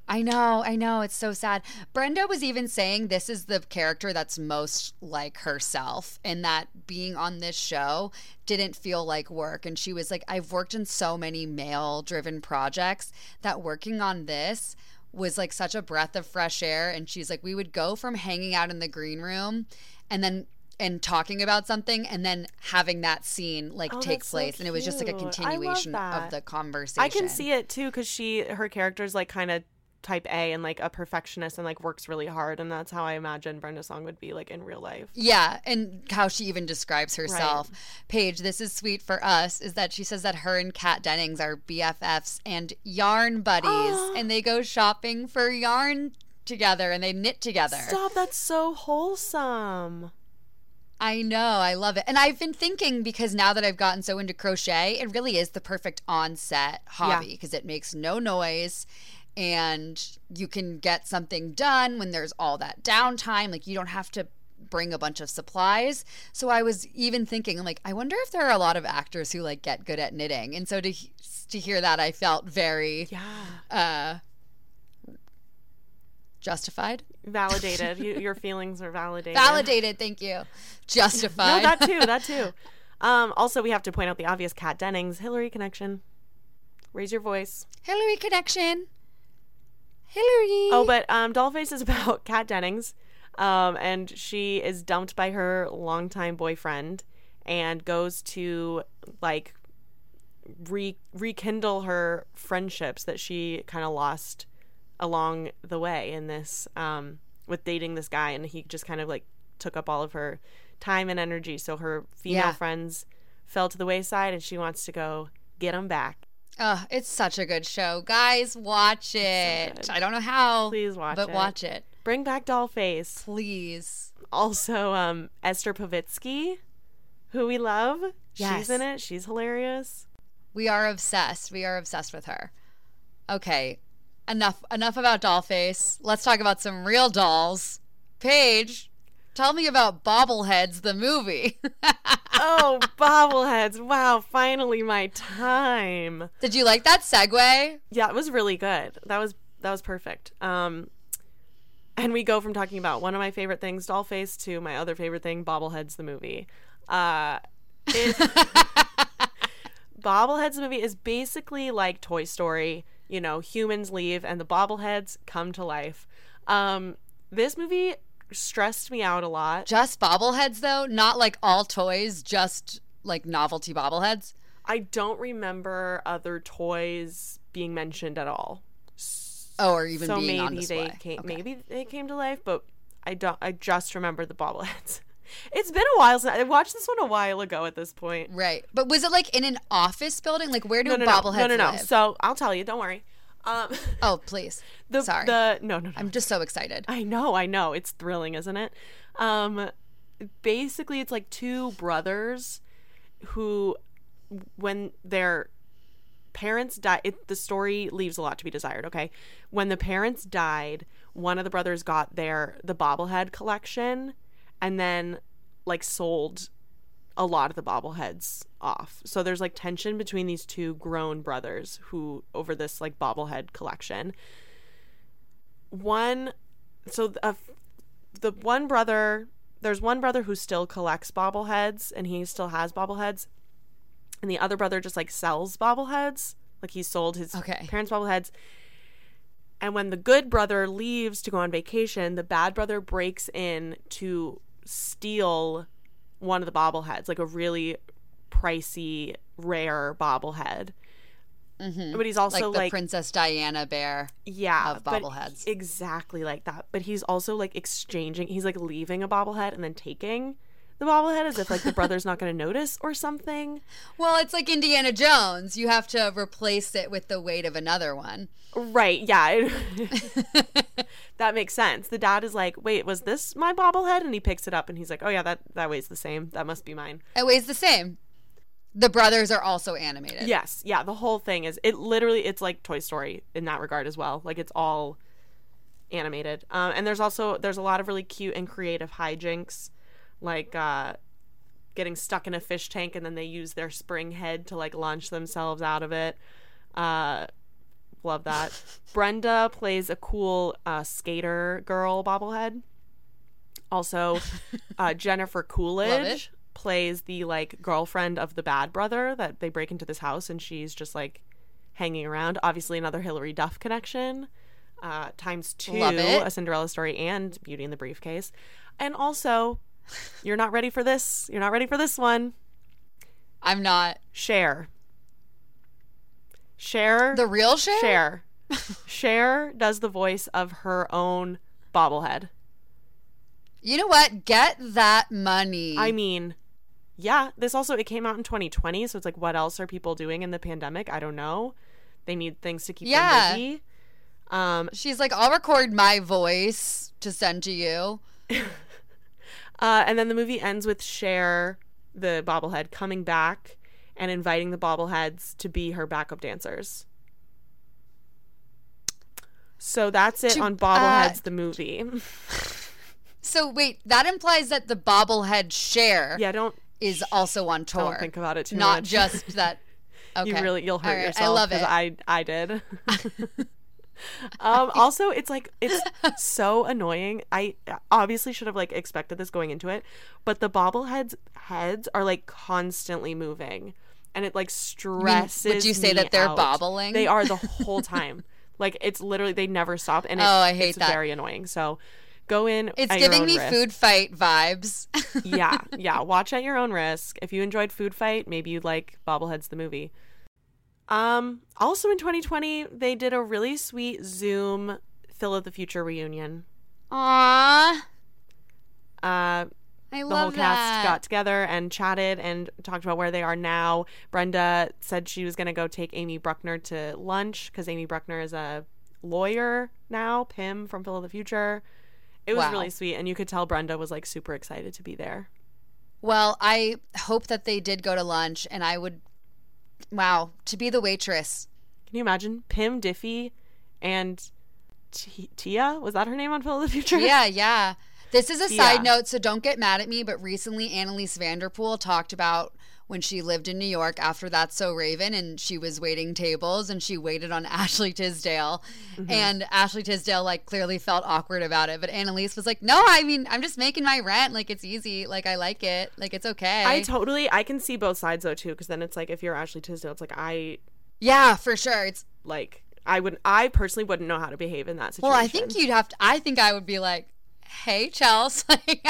I know, I know. It's so sad. Brenda was even saying this is the character that's most like herself, and that being on this show didn't feel like work. And she was like, I've worked in so many male driven projects that working on this was like such a breath of fresh air. And she's like, we would go from hanging out in the green room and then and talking about something and then having that scene like Oh, take that's so place and it was just like a cute. I love continuation of the conversation I can see it too because she her character's like kind of type A and like a perfectionist and like works really hard, and that's how I imagine Brenda Song would be like in real life. Yeah, and how she even describes herself. Paige, this is sweet for us, is that she says that her and Kat Dennings are BFFs and yarn buddies, and they go shopping for yarn together and they knit together. Stop! That's so wholesome. I know, I love it. And I've been thinking because now that I've gotten so into crochet, it really is the perfect on-set hobby because it makes no noise and you can get something done when there's all that downtime. Like you don't have to bring a bunch of supplies. So I was even thinking I'm like I wonder if there are a lot of actors who like get good at knitting. And so to to hear that I felt very Yeah, uh justified. validated. you, your feelings are validated. Validated, thank you. Justified. No, that too. That too. Um, also, we have to point out the obvious. Kat Dennings, Hilary connection. Raise your voice. Hilary connection. Hilary. Oh, but um, Dollface is about Kat Dennings, um, and she is dumped by her longtime boyfriend, and goes to like re- rekindle her friendships that she kind of lost along the way in this um, with dating this guy, and he just kind of like took up all of her time and energy. So her female Yeah. friends fell to the wayside, and she wants to go get them back. Oh, it's such a good show. Guys, watch it. good. I don't know how. Please watch but it. But watch it. Bring back Dollface. Please. also um Esther Povitsky, who we love. Yes. She's in it. She's hilarious. We are obsessed. We are obsessed with her. Okay. Enough enough about Dollface. Let's talk about some real dolls. Paige, tell me about Bobbleheads the movie. Oh, bobbleheads. Wow, finally my time. Did you like that segue? Yeah, it was really good. That was that was perfect. Um and we go from talking about one of my favorite things, Dollface, to my other favorite thing, Bobbleheads the movie. Uh it, Bobbleheads the movie is basically like Toy Story. You know, humans leave and the bobbleheads come to life. Um, this movie stressed me out a lot. Just bobbleheads though, not like all toys, just like novelty bobbleheads. I don't remember other toys being mentioned at all. Oh, or even so being maybe they came, Okay. maybe they came to life, but I don't. I just remember the bobbleheads. It's been a while since I watched this one a while ago. At this point, Right. But was it like in an office building? Like where do no, no, no, bobbleheads no, no, no. live? So I'll tell you. Don't worry. Um, oh, please. the Sorry. the no, no, no. I'm just so excited. I know, I know. It's thrilling, isn't it? Um basically it's like two brothers who when their parents died the story leaves a lot to be desired, okay? When the parents died, one of the brothers got their the bobblehead collection and then like sold a lot of the bobbleheads off. So there's like tension between these two grown brothers who over this like bobblehead collection. One so uh, the one brother there's one brother who still collects bobbleheads and he still has bobbleheads and the other brother just like sells bobbleheads like he sold his Okay. parents bobbleheads and when the good brother leaves to go on vacation the bad brother breaks in to steal one of the bobbleheads like a really pricey, rare bobblehead. Mhm. But he's also like the like, Princess Diana bear. yeah, of bobbleheads. exactly like that. But he's also like exchanging. He's like leaving a bobblehead and then taking the bobblehead as if like the brother's not going to notice or something. Well, it's like Indiana Jones. You have to replace it with the weight of another one. Right? Yeah, that makes sense. The dad is like, "Wait, was this my bobblehead?" And he picks it up and he's like, "Oh yeah, that that weighs the same. That must be mine." It weighs the same. The brothers are also animated. Yes, yeah. The whole thing is it. Literally, it's like Toy Story in that regard as well. Like it's all animated. Um, and there's also there's a lot of really cute and creative hijinks, like uh, getting stuck in a fish tank and then they use their spring head to like launch themselves out of it. Uh, love that. Brenda plays a cool uh, skater girl bobblehead. Also, uh, Jennifer Coolidge plays the like girlfriend of the bad brother that they break into this house and she's just like hanging around. Obviously, another Hilary Duff connection. Uh, times two, a Cinderella story and Beauty in the Briefcase. And also, you're not ready for this. You're not ready for this one. I'm not. Cher. Cher. The real Cher? Share. Cher does the voice of her own bobblehead. You know what? Get that money. I mean, yeah, this also it came out in 2020, so it's like what else are people doing in the pandemic? I don't know. They need things to keep Yeah. them busy. Um, She's like, I'll record my voice to send to you. uh, and then the movie ends with Cher, the bobblehead, coming back and inviting the bobbleheads to be her backup dancers. So that's it To- on Bobbleheads, uh, the movie. So wait, that implies that the bobblehead Cher yeah, don't is also on tour. don't think about it too not much. Not just that. Okay. you really you'll hurt right, yourself. I love it. I I did. um also it's like it's so annoying i obviously should have like expected this going into it but the bobbleheads heads are like constantly moving and it like stresses would you say that they're out. bobbling? they are the whole time like it's literally they never stop and it, Oh, I hate it's that. very annoying so go in It's at your giving me risk. food fight vibes. yeah yeah watch at your own risk if you enjoyed food fight maybe you'd like bobbleheads the movie um also in 2020 they did a really sweet zoom phil of the future reunion Aww. uh I the love whole cast that. got together and chatted and talked about where they are now brenda said she was going to go take amy bruckner to lunch because amy bruckner is a lawyer now pim from phil of the future it was Wow. really sweet and you could tell brenda was like super excited to be there Well, I hope that they did go to lunch, and I would. Wow, to be the waitress. Can you imagine Pim Diffy and T- Tia? Was that her name on Phil of the Future? Yeah, yeah. This is a side note, so don't get mad at me. But recently, Anneliese van der Pol talked about when she lived in New York after That's So Raven, and she was waiting tables, and she waited on Ashley Tisdale, Mm-hmm. and Ashley Tisdale like clearly felt awkward about it, but Anneliese was like, "No, I mean, I'm just making my rent. Like it's easy. Like I like it. Like it's okay." I totally I can see both sides though too because then it's like if you're Ashley Tisdale it's like I yeah, for sure. It's like I would I personally wouldn't know how to behave in that situation. well, I think you'd have to. I think I would be like, "Hey, Chelsea.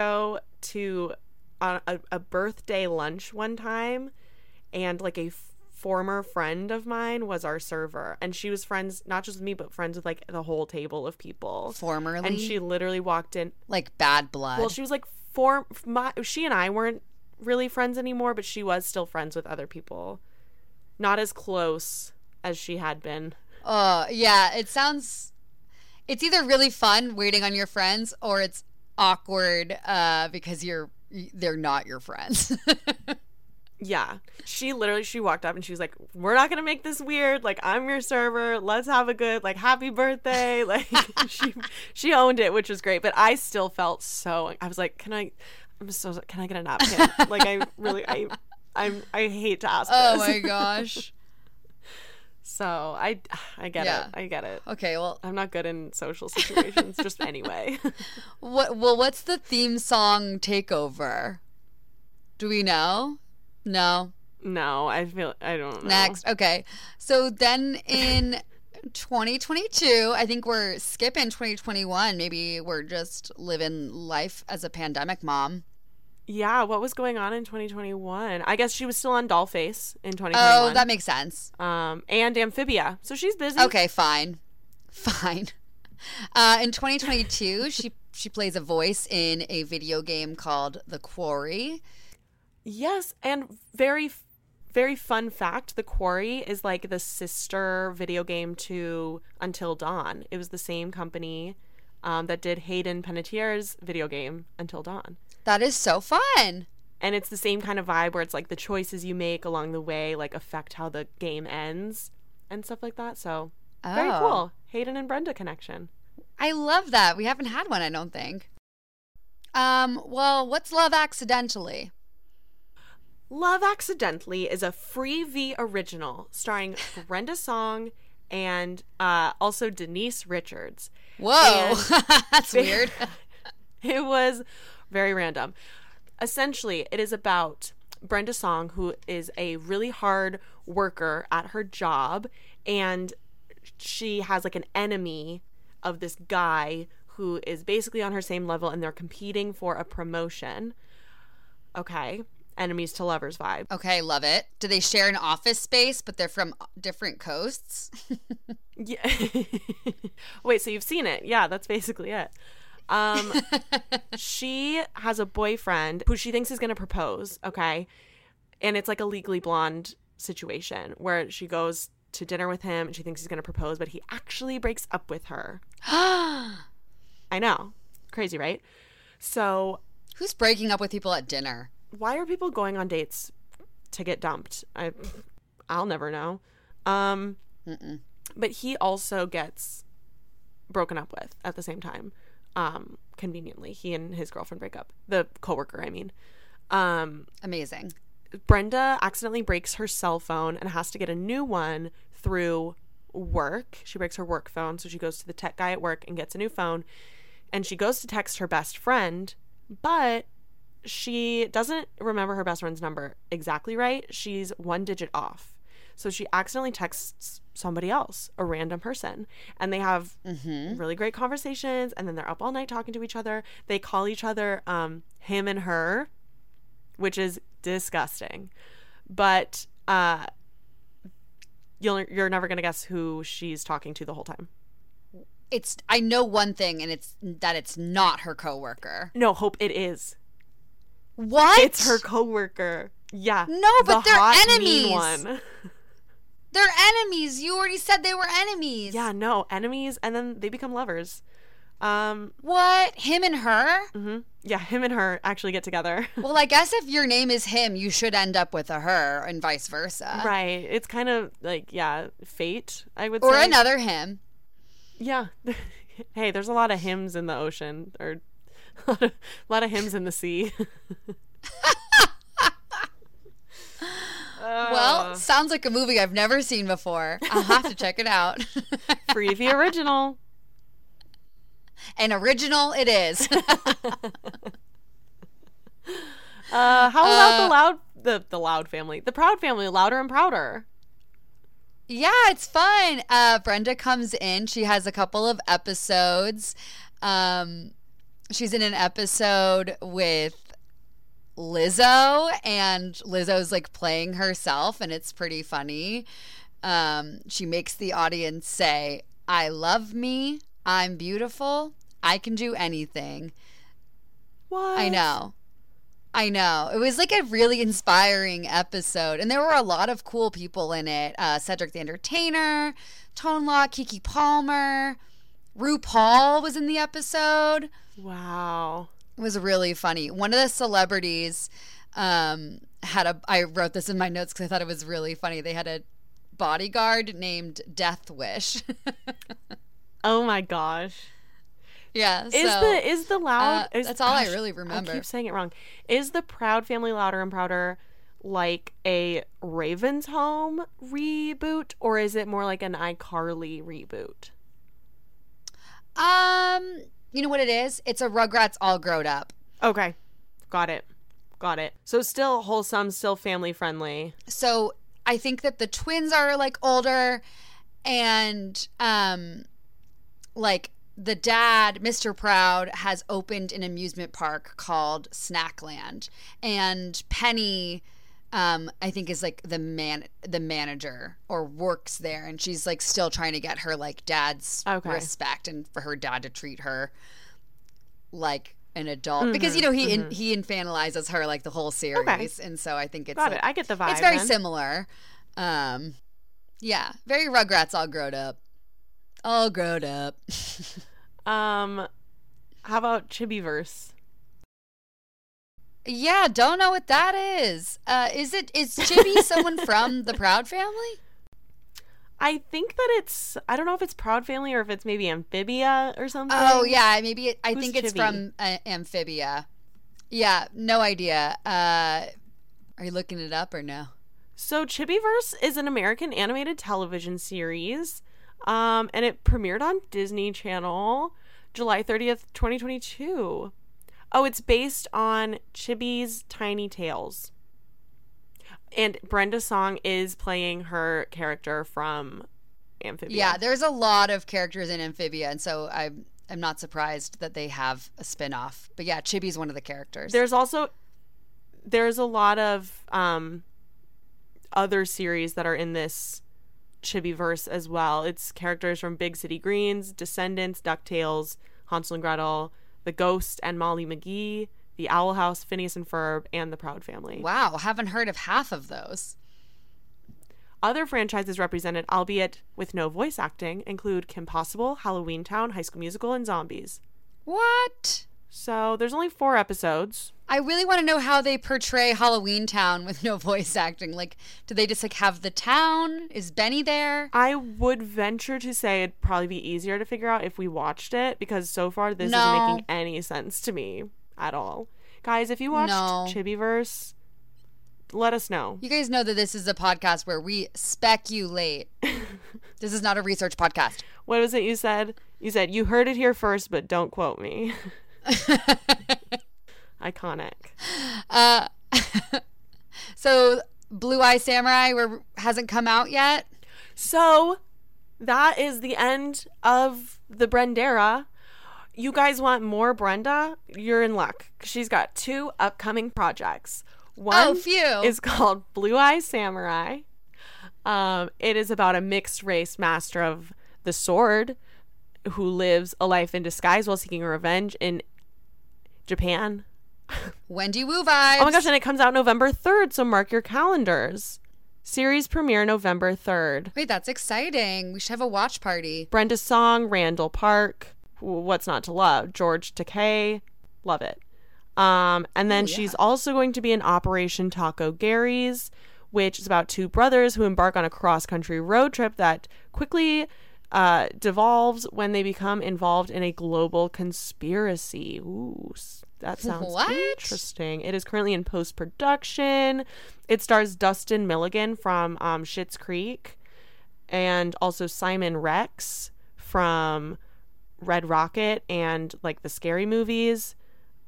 go to a, a, a birthday lunch one time and like a f- former friend of mine was our server and she was friends not just with me but friends with like the whole table of people Formerly, and she literally walked in like bad blood. Well, she was like for my she and I weren't really friends anymore, but she was still friends with other people. Not as close as she had been. Oh, yeah. It sounds. It's either really fun waiting on your friends, or it's awkward uh, because you're they're not your friends. Yeah. She literally she walked up and she was like, "We're not going to make this weird. Like I'm your server. Let's have a good like happy birthday." Like she she owned it, which was great, but I still felt so I was like, "Can I I'm so can I get a napkin?" like I really I I'm I hate to ask oh this. my gosh. So, I I get Yeah. it. I get it. Okay. Well, I'm not good in social situations, just anyway. what? Well, what's the theme song takeover? Do we know? No. no, I feel I don't know. Next. Okay. So then in 2022, I think we're skipping 2021. Maybe we're just living life as a pandemic mom. Yeah, what was going on in 2021? I guess she was still on Dollface in 2021. Oh, that makes sense. um, and Amphibia. So she's busy. Okay, fine. Fine. Uh, in 2022, she she plays a voice in a video game called The Quarry. Yes, and very, very fun fact: The Quarry is like the sister video game to Until Dawn. It was the same company um, that did Hayden Panettiere's video game Until Dawn, That is so fun. and it's the same kind of vibe where it's like the choices you make along the way like affect how the game ends and stuff like that. So very Oh. cool. Hayden and Brenda connection. I love that. We haven't had one, I don't think. Um, well, what's Love Accidentally? Love Accidentally is a Freevee original starring Brenda Song and uh, also Denise Richards. Whoa, that's weird. It was very random. Essentially, it is about Brenda Song, who is a really hard worker at her job, and she has like an enemy of this guy who is basically on her same level, and they're competing for a promotion. Okay, enemies to lovers vibe. Okay, love it. Do they share an office space, but they're from different coasts? Yeah. Wait, so you've seen it? Yeah, that's basically it. Um, she has a boyfriend who she thinks is going to propose. Okay, and it's like a legally blonde situation where she goes to dinner with him and she thinks he's going to propose, but he actually breaks up with her. I know, crazy, right? So Who's breaking up with people at dinner? why are people going on dates to get dumped? I, I'll never know. Um, Mm-mm. but he also gets broken up with at the same time. Um, conveniently, he and his girlfriend break up. The coworker, I mean. Um, Amazing. Brenda accidentally breaks her cell phone and has to get a new one through work. She breaks her work phone, so she goes to the tech guy at work and gets a new phone. And she goes to text her best friend, but she doesn't remember her best friend's number exactly right. She's one digit off. So she accidentally texts somebody else, a random person, and they have Mm-hmm. really great conversations and then they're up all night talking to each other. They call each other um him and her, which is disgusting. But uh you'll you're never going to guess who she's talking to the whole time. It's I know one thing, and it's that it's not her coworker. No, Hope it is. What? It's her coworker. Yeah. No, but the they're hot, enemies. one. They're enemies. You already said they were enemies. yeah, no, enemies and then they become lovers. Um What? Him and her? mhm. yeah, him and her actually get together. Well, I guess if your name is him, you should end up with a her, and vice versa. right. It's kind of like yeah, fate, I would say. Or say. another him. Yeah. hey, there's a lot of hymns in the ocean, or a lot of, a lot of hymns in the sea. Well, Uh, sounds like a movie I've never seen before. I'll have to check it out. Freevee original. An original it is. Uh, how about Uh, the loud, the the loud family, the proud family, louder and prouder? yeah, it's fun. Uh, Brenda comes in. She has a couple of episodes. Um, she's in an episode with Lizzo, and Lizzo's like playing herself, and it's pretty funny. Um, she makes the audience say, I love me. I'm beautiful. I can do anything. What? I know. I know. It was like a really inspiring episode. And there were a lot of cool people in it. Uh, Cedric the Entertainer, Tone Loc, Keke Palmer, RuPaul was in the episode. Wow. It was really funny. One of the celebrities um, had a, I wrote this in my notes because I thought it was really funny. They had a bodyguard named Death Wish. Oh my gosh. yeah. Is so, the is the loud? uh, is, that's all I really I remember. keep saying it wrong. Is the proud family louder and prouder like a Raven's Home reboot, or is it more like an iCarly reboot? um, you know what it is? It's a Rugrats all grown up. Okay, got it, got it. So still wholesome, still family friendly. so I think that the twins are like older and um like the dad, Mr. Proud, has opened an amusement park called Snackland, and Penny, um, I think, is like the man, the manager, or works there, and she's like still trying to get her like dad's Okay. respect, and for her dad to treat her like an adult, because you know he in, he infantilizes her like the whole series, and so I think it's Got like- it. I get the vibe. it's very then. similar. Um, yeah, very Rugrats all grown up. All grown up. Um, how about Chibiverse? Yeah, don't know what that is. Uh, is it is Chibi someone from the Proud family? I think that it's. I don't know if it's Proud Family or if it's maybe Amphibia or something. Oh yeah, maybe it, I Who's think it's Chibi? from uh, Amphibia. Yeah, no idea. Uh, are you looking it up or no? So Chibiverse is an American animated television series, um, and it premiered on Disney Channel July 30th, 2022. Oh, it's based on Chibi's Tiny Tales. And Brenda Song is playing her character from Amphibia. Yeah, there's a lot of characters in Amphibia, and so I'm I'm not surprised that they have a spin-off. But yeah, Chibi's one of the characters. There's also there's a lot of um other series that are in this Chibiverse as well. It's characters from Big City Greens, Descendants, DuckTales, Hansel and Gretel, The Ghost and Molly McGee, The Owl House, Phineas and Ferb, and The Proud Family. wow, haven't heard of half of those. Other franchises represented, albeit with no voice acting, include Kim Possible, Halloween Town, High School Musical, and Zombies. What? So there's only four episodes. I really want to know how they portray Halloween Town with no voice acting. Like, do they just like have the town? Is Benny there? I would venture to say it'd probably be easier to figure out if we watched it because so far this No. isn't making any sense to me at all. Guys, if you watched No. Chibiverse, let us know. You guys know that this is a podcast where we speculate. this is not a research podcast. What was it you said? You said you heard it here first, but don't quote me. Iconic. Uh, so, Blue Eye Samurai were, hasn't come out yet. So that is the end of the Brendera. You guys want more Brenda? You're in luck. She's got two upcoming projects. One Oh, is called Blue Eye Samurai. Um, it is about a mixed race master of the sword who lives a life in disguise while seeking revenge in Japan. Wendy Wu vibes. Oh my gosh, and it comes out November 3rd, so mark your calendars. Series premiere November 3rd. Wait, that's exciting. We should have a watch party. Brenda Song, Randall Park, what's not to love? George Takei, love it. Um, and then Ooh, yeah. she's also going to be in Operation Taco Gary's, which is about two brothers who embark on a cross country road trip that quickly uh, devolves when they become involved in a global conspiracy. Ooh, that sounds What? interesting. It is currently in post production. It stars Dustin Milligan from um, Schitt's Creek and also Simon Rex from Red Rocket and like the scary movies.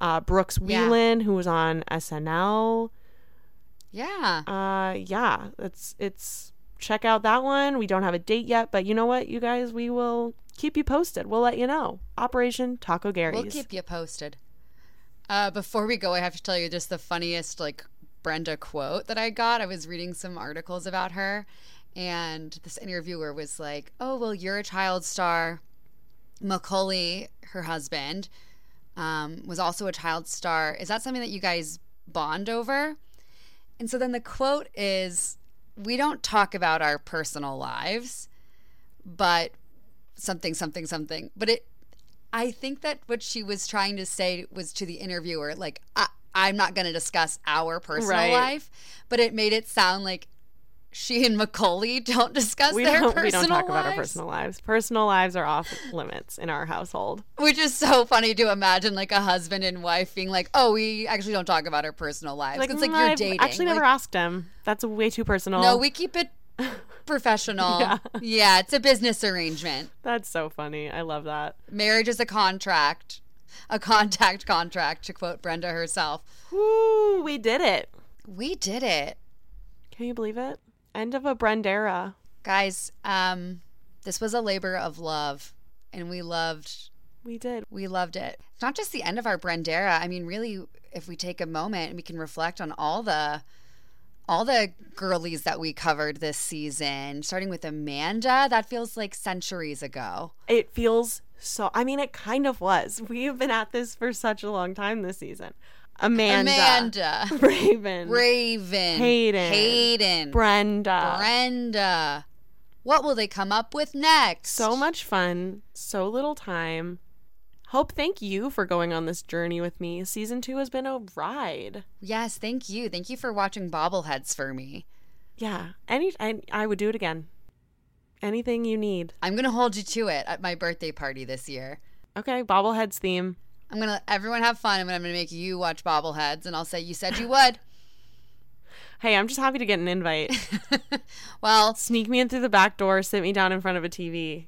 Uh, Brooks Yeah. Wheelan, who was on SNL. Yeah. Uh, yeah, it's it's check out that one. We don't have a date yet, but you know what, you guys, we will keep you posted. We'll let you know. Operation Taco Gary's. We'll keep you posted. Uh, before we go, I have to tell you just the funniest like Brenda quote that I got. I was reading some articles about her, and this interviewer was like, "Oh well, you're a child star." Macaulay, her husband, um, was also a child star. Is that something that you guys bond over? And so then the quote is, "We don't talk about our personal lives, but something, something, something." But it I think that what she was trying to say was to the interviewer, like, I, I'm not going to discuss our personal Right. life, but it made it sound like she and Macaulay don't discuss we their don't personal we don't talk lives, about our personal lives. Personal lives are off limits in our household. which is so funny to imagine, like a husband and wife being like, "Oh, we actually don't talk about our personal lives." it's like "Mm, you're I've dating. Actually, never Like, asked him. That's way too personal. no, we keep it professional. Yeah. yeah, it's a business arrangement. That's so funny. I love that. Marriage is a contract, a contact contract, to quote Brenda herself. Woo, we did it. We did it. Can you believe it? End of a Brendera. Guys, um, this was a labor of love, and we loved We did. We loved it. It's not just the end of our Brendera. I mean, really, if we take a moment and we can reflect on all the all the girlies that we covered this season, starting with Amanda, that feels like centuries ago. It feels so. I mean, it kind of was. We have been at this for such a long time this season. Amanda, Amanda, Raven, Raven, Hayden, Hayden, Brenda. Brenda. What will they come up with next? So much fun, so little time. Hope, thank you for going on this journey with me. Season two has been a ride. Yes, thank you. Thank you for watching Bobbleheads for me. Yeah, any I, I would do it again. Anything you need. I'm going to hold you to it at my birthday party this year. Okay, bobbleheads theme. I'm going to let everyone have fun and I'm going to make you watch Bobbleheads and I'll say you said you would. Hey, I'm just happy to get an invite. well, Sneak me in through the back door, sit me down in front of a TV.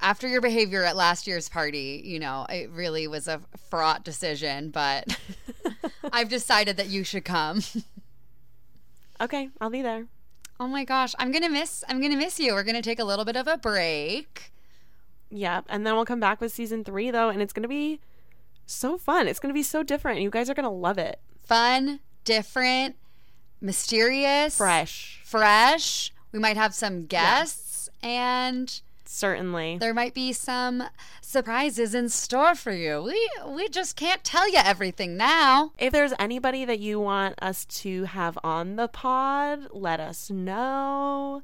after your behavior at last year's party, you know, it really was a fraught decision, but I've decided that you should come. Okay, I'll be there. Oh my gosh, I'm going to miss I'm going to miss you. We're going to take a little bit of a break. Yep, and then we'll come back with season three though, and it's gonna be so fun. It's gonna be so different. You guys are gonna love it. Fun, different, mysterious, Fresh, fresh. We might have some guests and certainly. there might be some surprises in store for you. We we just can't tell you everything now. If there's anybody that you want us to have on the pod, let us know.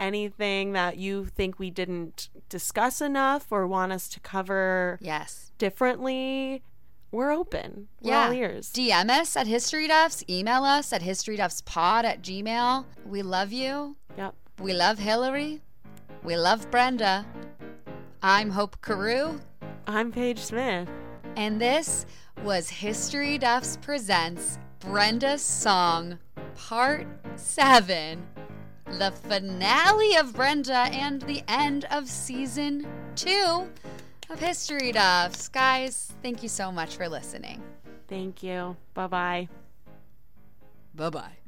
Anything that you think we didn't discuss enough or want us to cover Yes. differently, we're open. We're Yeah. all ears. DM us at History Duffs. Email us at historyduffspod at gmail. We love you. yep. We love Hilary. We love Brenda. I'm Hope Carew. I'm Paige Smith. And this was History Duffs Presents Brenda's Song, Part 7. The finale of Brenda and the end of season 2 of History Duffs. Guys, thank you so much for listening. Thank you. Bye bye. Bye bye.